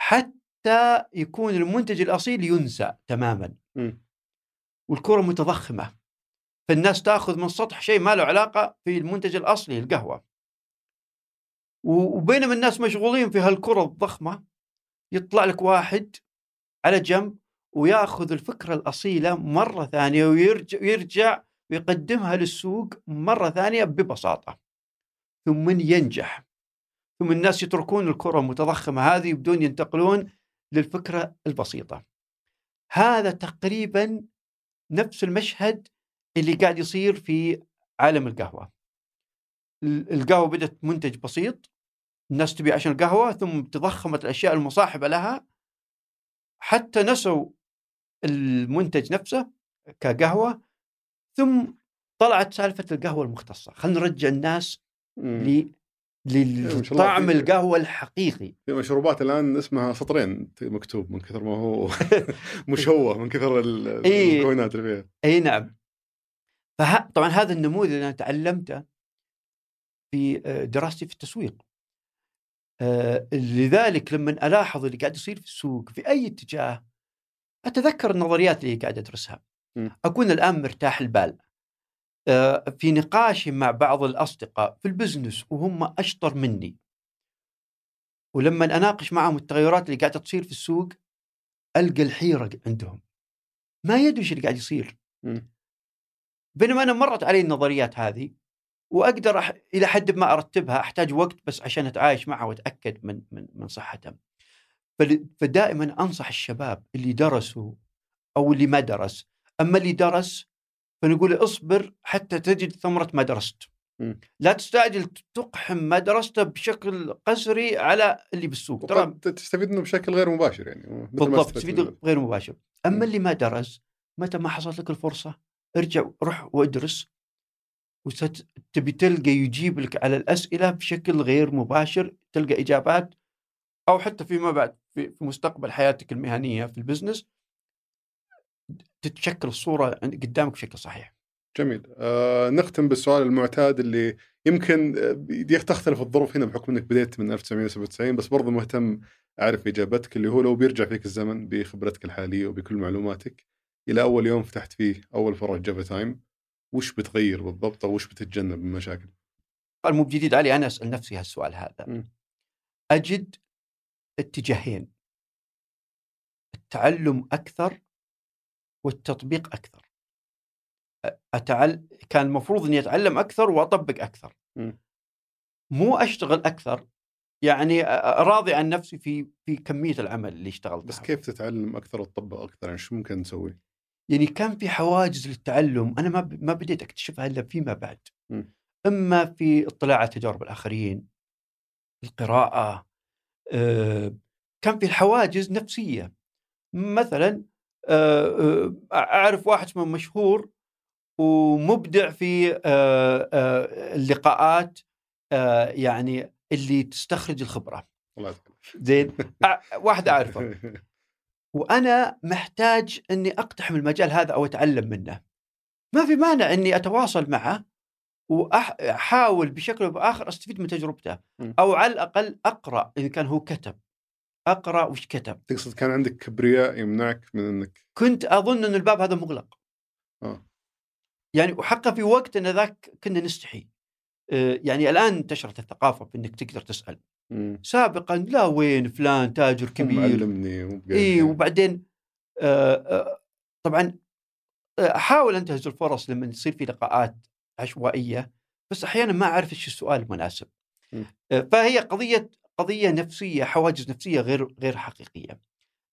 حتى يكون المنتج الأصيل ينسى تماما. م. والكرة متضخمة. فالناس تاخذ من سطح شيء ما له علاقة في المنتج الأصلي القهوة. وبينما الناس مشغولين في هالكرة الضخمة يطلع لك واحد على جنب وياخذ الفكرة الأصيلة مرة ثانية ويرجع يرجع ويقدمها للسوق مرة ثانية ببساطة. ثم ينجح. ثم الناس يتركون الكرة المتضخمة هذه يبدون ينتقلون للفكرة البسيطة. هذا تقريبا نفس المشهد اللي قاعد يصير في عالم القهوة. ال- القهوة بدأت منتج بسيط الناس تبي عشان القهوة ثم تضخمت الأشياء المصاحبة لها. حتى نسوا المنتج نفسه كقهوة ثم طلعت سالفة القهوة المختصة. خلينا نرجع الناس. ل ما شاء الله لطعم في- القهوة الحقيقي. في مشروبات الآن اسمها سطرين مكتوب من كثر ما هو (laughs) مشوه من كثر إيه. المكونات اللي فيها. إي نعم. فه... طبعا هذا النموذج اللي أنا تعلمته في آه، دراستي في التسويق. آه، لذلك لما ألاحظ اللي قاعد يصير في السوق في أي اتجاه أتذكر النظريات اللي قاعد أدرسها. أكون الآن مرتاح البال. آه، في نقاشي مع بعض الأصدقاء في البزنس وهم أشطر مني. ولما أناقش معهم التغيرات اللي قاعدة تصير في السوق ألقى الحيرة عندهم. ما يدري إيش اللي قاعد يصير. بينما أنا مرت علي النظريات هذه وأقدر أح... إلى حد ما أرتبها أحتاج وقت بس عشان أتعايش معها وأتأكد من من من صحتها. فل... فدائما أنصح الشباب اللي درسوا أو اللي ما درس، أما اللي درس فنقول اصبر حتى تجد ثمرة ما درست. م. لا تستعجل تقحم ما درسته بشكل قسري على اللي بالسوق ترى تستفيد منه بشكل غير مباشر يعني بالضبط تستفيد. غير مباشر أما. اللي ما درس متى ما حصلت لك الفرصة ارجع روح وادرس وتبي تلقى يجيب لك على الأسئلة بشكل غير مباشر تلقى إجابات أو حتى فيما بعد في مستقبل حياتك المهنية في ال business تتشكل الصورة قدامك بشكل صحيح. جميل آه نختم بالسؤال المعتاد اللي يمكن آه، تختلف الظروف هنا بحكم إنك بديت من 1997 بس برضو مهتم أعرف إجابتك اللي هو لو بيرجع فيك الزمن بخبرتك الحالية وبكل معلوماتك إلى أول يوم فتحت فيه أول فرع جافا تايم وش بتغير بالضبط أو وش بتتجنب من مشاكل؟ السؤال مو بجديد علي أنا أسأل نفسي هالسؤال هذا. مم. أجد اتجاهين التعلم أكثر والتطبيق أكثر. أتعل... كان المفروض إني أتعلم أكثر وأطبق أكثر. مم. مو أشتغل أكثر يعني راضي عن نفسي في في كمية العمل اللي اشتغلتها بس كيف تتعلم أكثر وتطبق أكثر يعني شو ممكن نسوي؟ يعني كان في حواجز للتعلم أنا ما ب... ما بديت أكتشفها إلا فيما بعد. مم. إما في اطلاع على تجارب الآخرين القراءة آه، كان في الحواجز نفسية. مثلا آه، آه، أعرف واحد اسمه مشهور ومبدع في آه، آه، اللقاءات آه، يعني اللي تستخرج الخبرة. زين واحد أعرفه. (laughs) وأنا محتاج إني أقتحم المجال هذا أو أتعلم منه. ما في مانع إني أتواصل معه واحاول بشكل أو بآخر أستفيد من تجربته م. أو على الأقل أقرأ إن كان هو كتب. أقرأ وش كتب. تقصد كان عندك كبرياء يمنعك من إنك كنت أظن إن الباب هذا مغلق. آه. يعني وحقا في وقت إن ذاك كنا نستحي. آه، يعني الآن انتشرت الثقافة في إنك تقدر تسأل مم. سابقا لا وين فلان تاجر كبير بقايل اي. وبعدين آه، آه، طبعا آه، أحاول أنتهز الفرص لما يصير في لقاءات عشوائية بس أحيانا ما أعرف إيش السؤال المناسب. آه، فهي قضية قضية نفسية حواجز نفسية غير غير حقيقية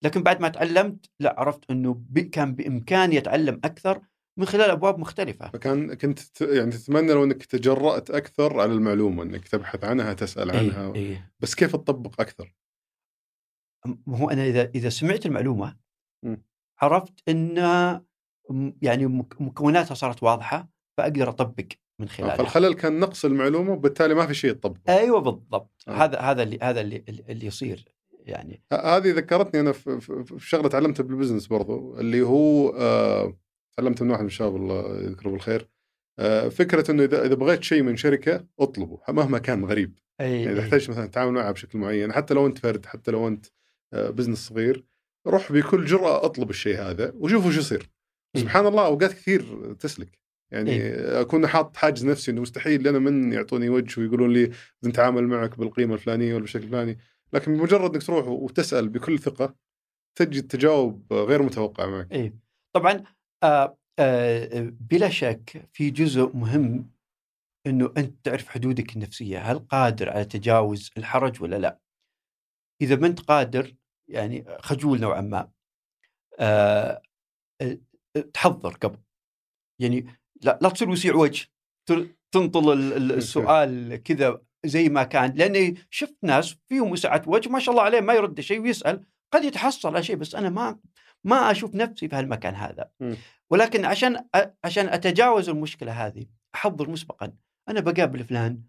لكن بعد ما تعلمت لا عرفت إنه كان بإمكاني أتعلم أكثر من خلال أبواب مختلفة فكان كنت يعني تتمنى لو إنك تجرأت أكثر على المعلومة انك تبحث عنها تسأل عنها إيه إيه. بس كيف تطبق أكثر؟ هو أنا إذا إذا سمعت المعلومة م. عرفت إن يعني مك- مكوناتها صارت واضحة فأقدر أطبق من آه، خلالها فالخلل كان نقص المعلومة وبالتالي ما في شيء يطبق أيوه بالضبط آه. هذا هذا اللي هذا اللي اللي يصير يعني هذه ذكرتني أنا في, في شغلة تعلمتها بالبزنس برضو اللي هو آه تعلمت من واحد من الشباب الله يذكره بالخير. آه فكرة إنه اذا إذا بغيت شيء من شركة أطلبه مهما كان غريب. أي يعني إذا. احتاج مثلا تتعامل معها بشكل معين حتى لو أنت فرد حتى لو أنت آه بزنس صغير روح بكل جرأة أطلب الشيء هذا وشوف وش يصير. سبحان الله أوقات كثير تسلك. يعني إيه. أكون حاط حاجز نفسي إنه مستحيل أنا من يعطوني وجه ويقولون لي نتعامل معك بالقيمة الفلانية ولا بالشكل الفلاني. لكن بمجرد إنك تروح وتسأل بكل ثقة تجد تجاوب غير متوقع معك. أي. طبعا آه آه بلا شك في جزء مهم إنه أنت تعرف حدودك النفسية. هل قادر على تجاوز الحرج ولا لا؟ إذا ما أنت قادر يعني خجول نوعا ما. آه آه، تحضر قبل. يعني لا, لا تصير وسيع وجه. تنطل ال- ال- السؤال كذا زي ما كان. لاني شفت ناس فيهم وسعه وجه ما شاء الله عليه ما يرد شيء ويسأل. قد يتحصل على شيء بس أنا ما ما أشوف نفسي في هالمكان هذا. مم. ولكن عشان عشان أتجاوز المشكلة هذه أحضر مسبقا. أنا بقابل فلان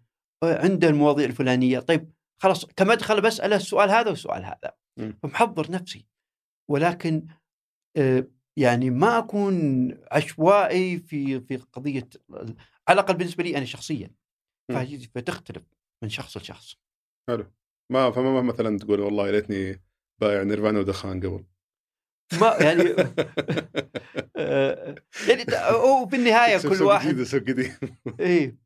عنده المواضيع الفلانية. طيب خلاص كمدخل بساله السؤال هذا والسؤال هذا. فمحضر نفسي. ولكن يعني ما أكون عشوائي في في قضية على الأقل بالنسبة لي أنا شخصيا. فتختلف من شخص لشخص. ما فما ما مثلا تقول والله يا ليتني بايع نيرفانا ودخان قبل. ما (laughs) يعني آه، يعني ت- هو في النهاية سوق- كل واحد جديد سوق قديم (laughs) إيه.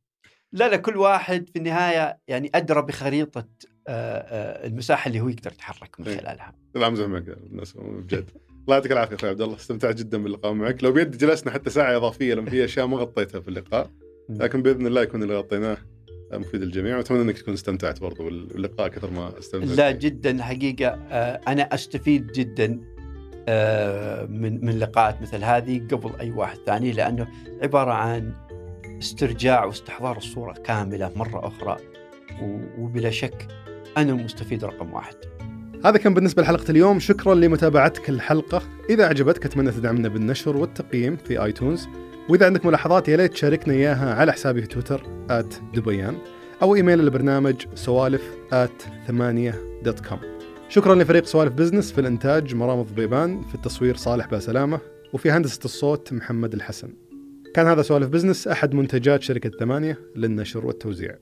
لا لا كل واحد في النهاية يعني أدرى بخريطة آه، آه، المساحة اللي هو يقدر يتحرك من إيه. خلالها. لا امزح معك بالناس بجد. الله يعطيك العافية أخوي عبد الله استمتعت جدا باللقاء معك. لو بيد جلسنا حتى ساعة إضافية لأن في أشياء ما غطيتها في اللقاء لكن بإذن الله يكون اللي غطيناه مفيد للجميع. وأتمنى إنك تكون استمتعت برضو باللقاء كثر ما استمتعت لا. جدا حقيقة أنا أستفيد جدا من من لقاءات مثل هذه قبل أي واحد ثاني لأنه عبارة عن استرجاع واستحضار الصورة كاملة مرة أخرى وبلا شك أنا المستفيد رقم واحد. هذا كان بالنسبة لحلقة اليوم. شكرا لمتابعتك الحلقة. إذا عجبتك أتمنى تدعمنا بالنشر والتقييم في iTunes. وإذا عندك ملاحظات يا ليت تشاركنا إياها على حسابي في تويتر @دبيان أو إيميل البرنامج سوالف ثمانية dot com. شكرا لفريق سوالف business في الإنتاج مرام الضبيبان في التصوير صالح باسلامة وفي هندسة الصوت محمد الحسن. كان هذا سوالف بزنس أحد منتجات شركة ثمانية للنشر والتوزيع.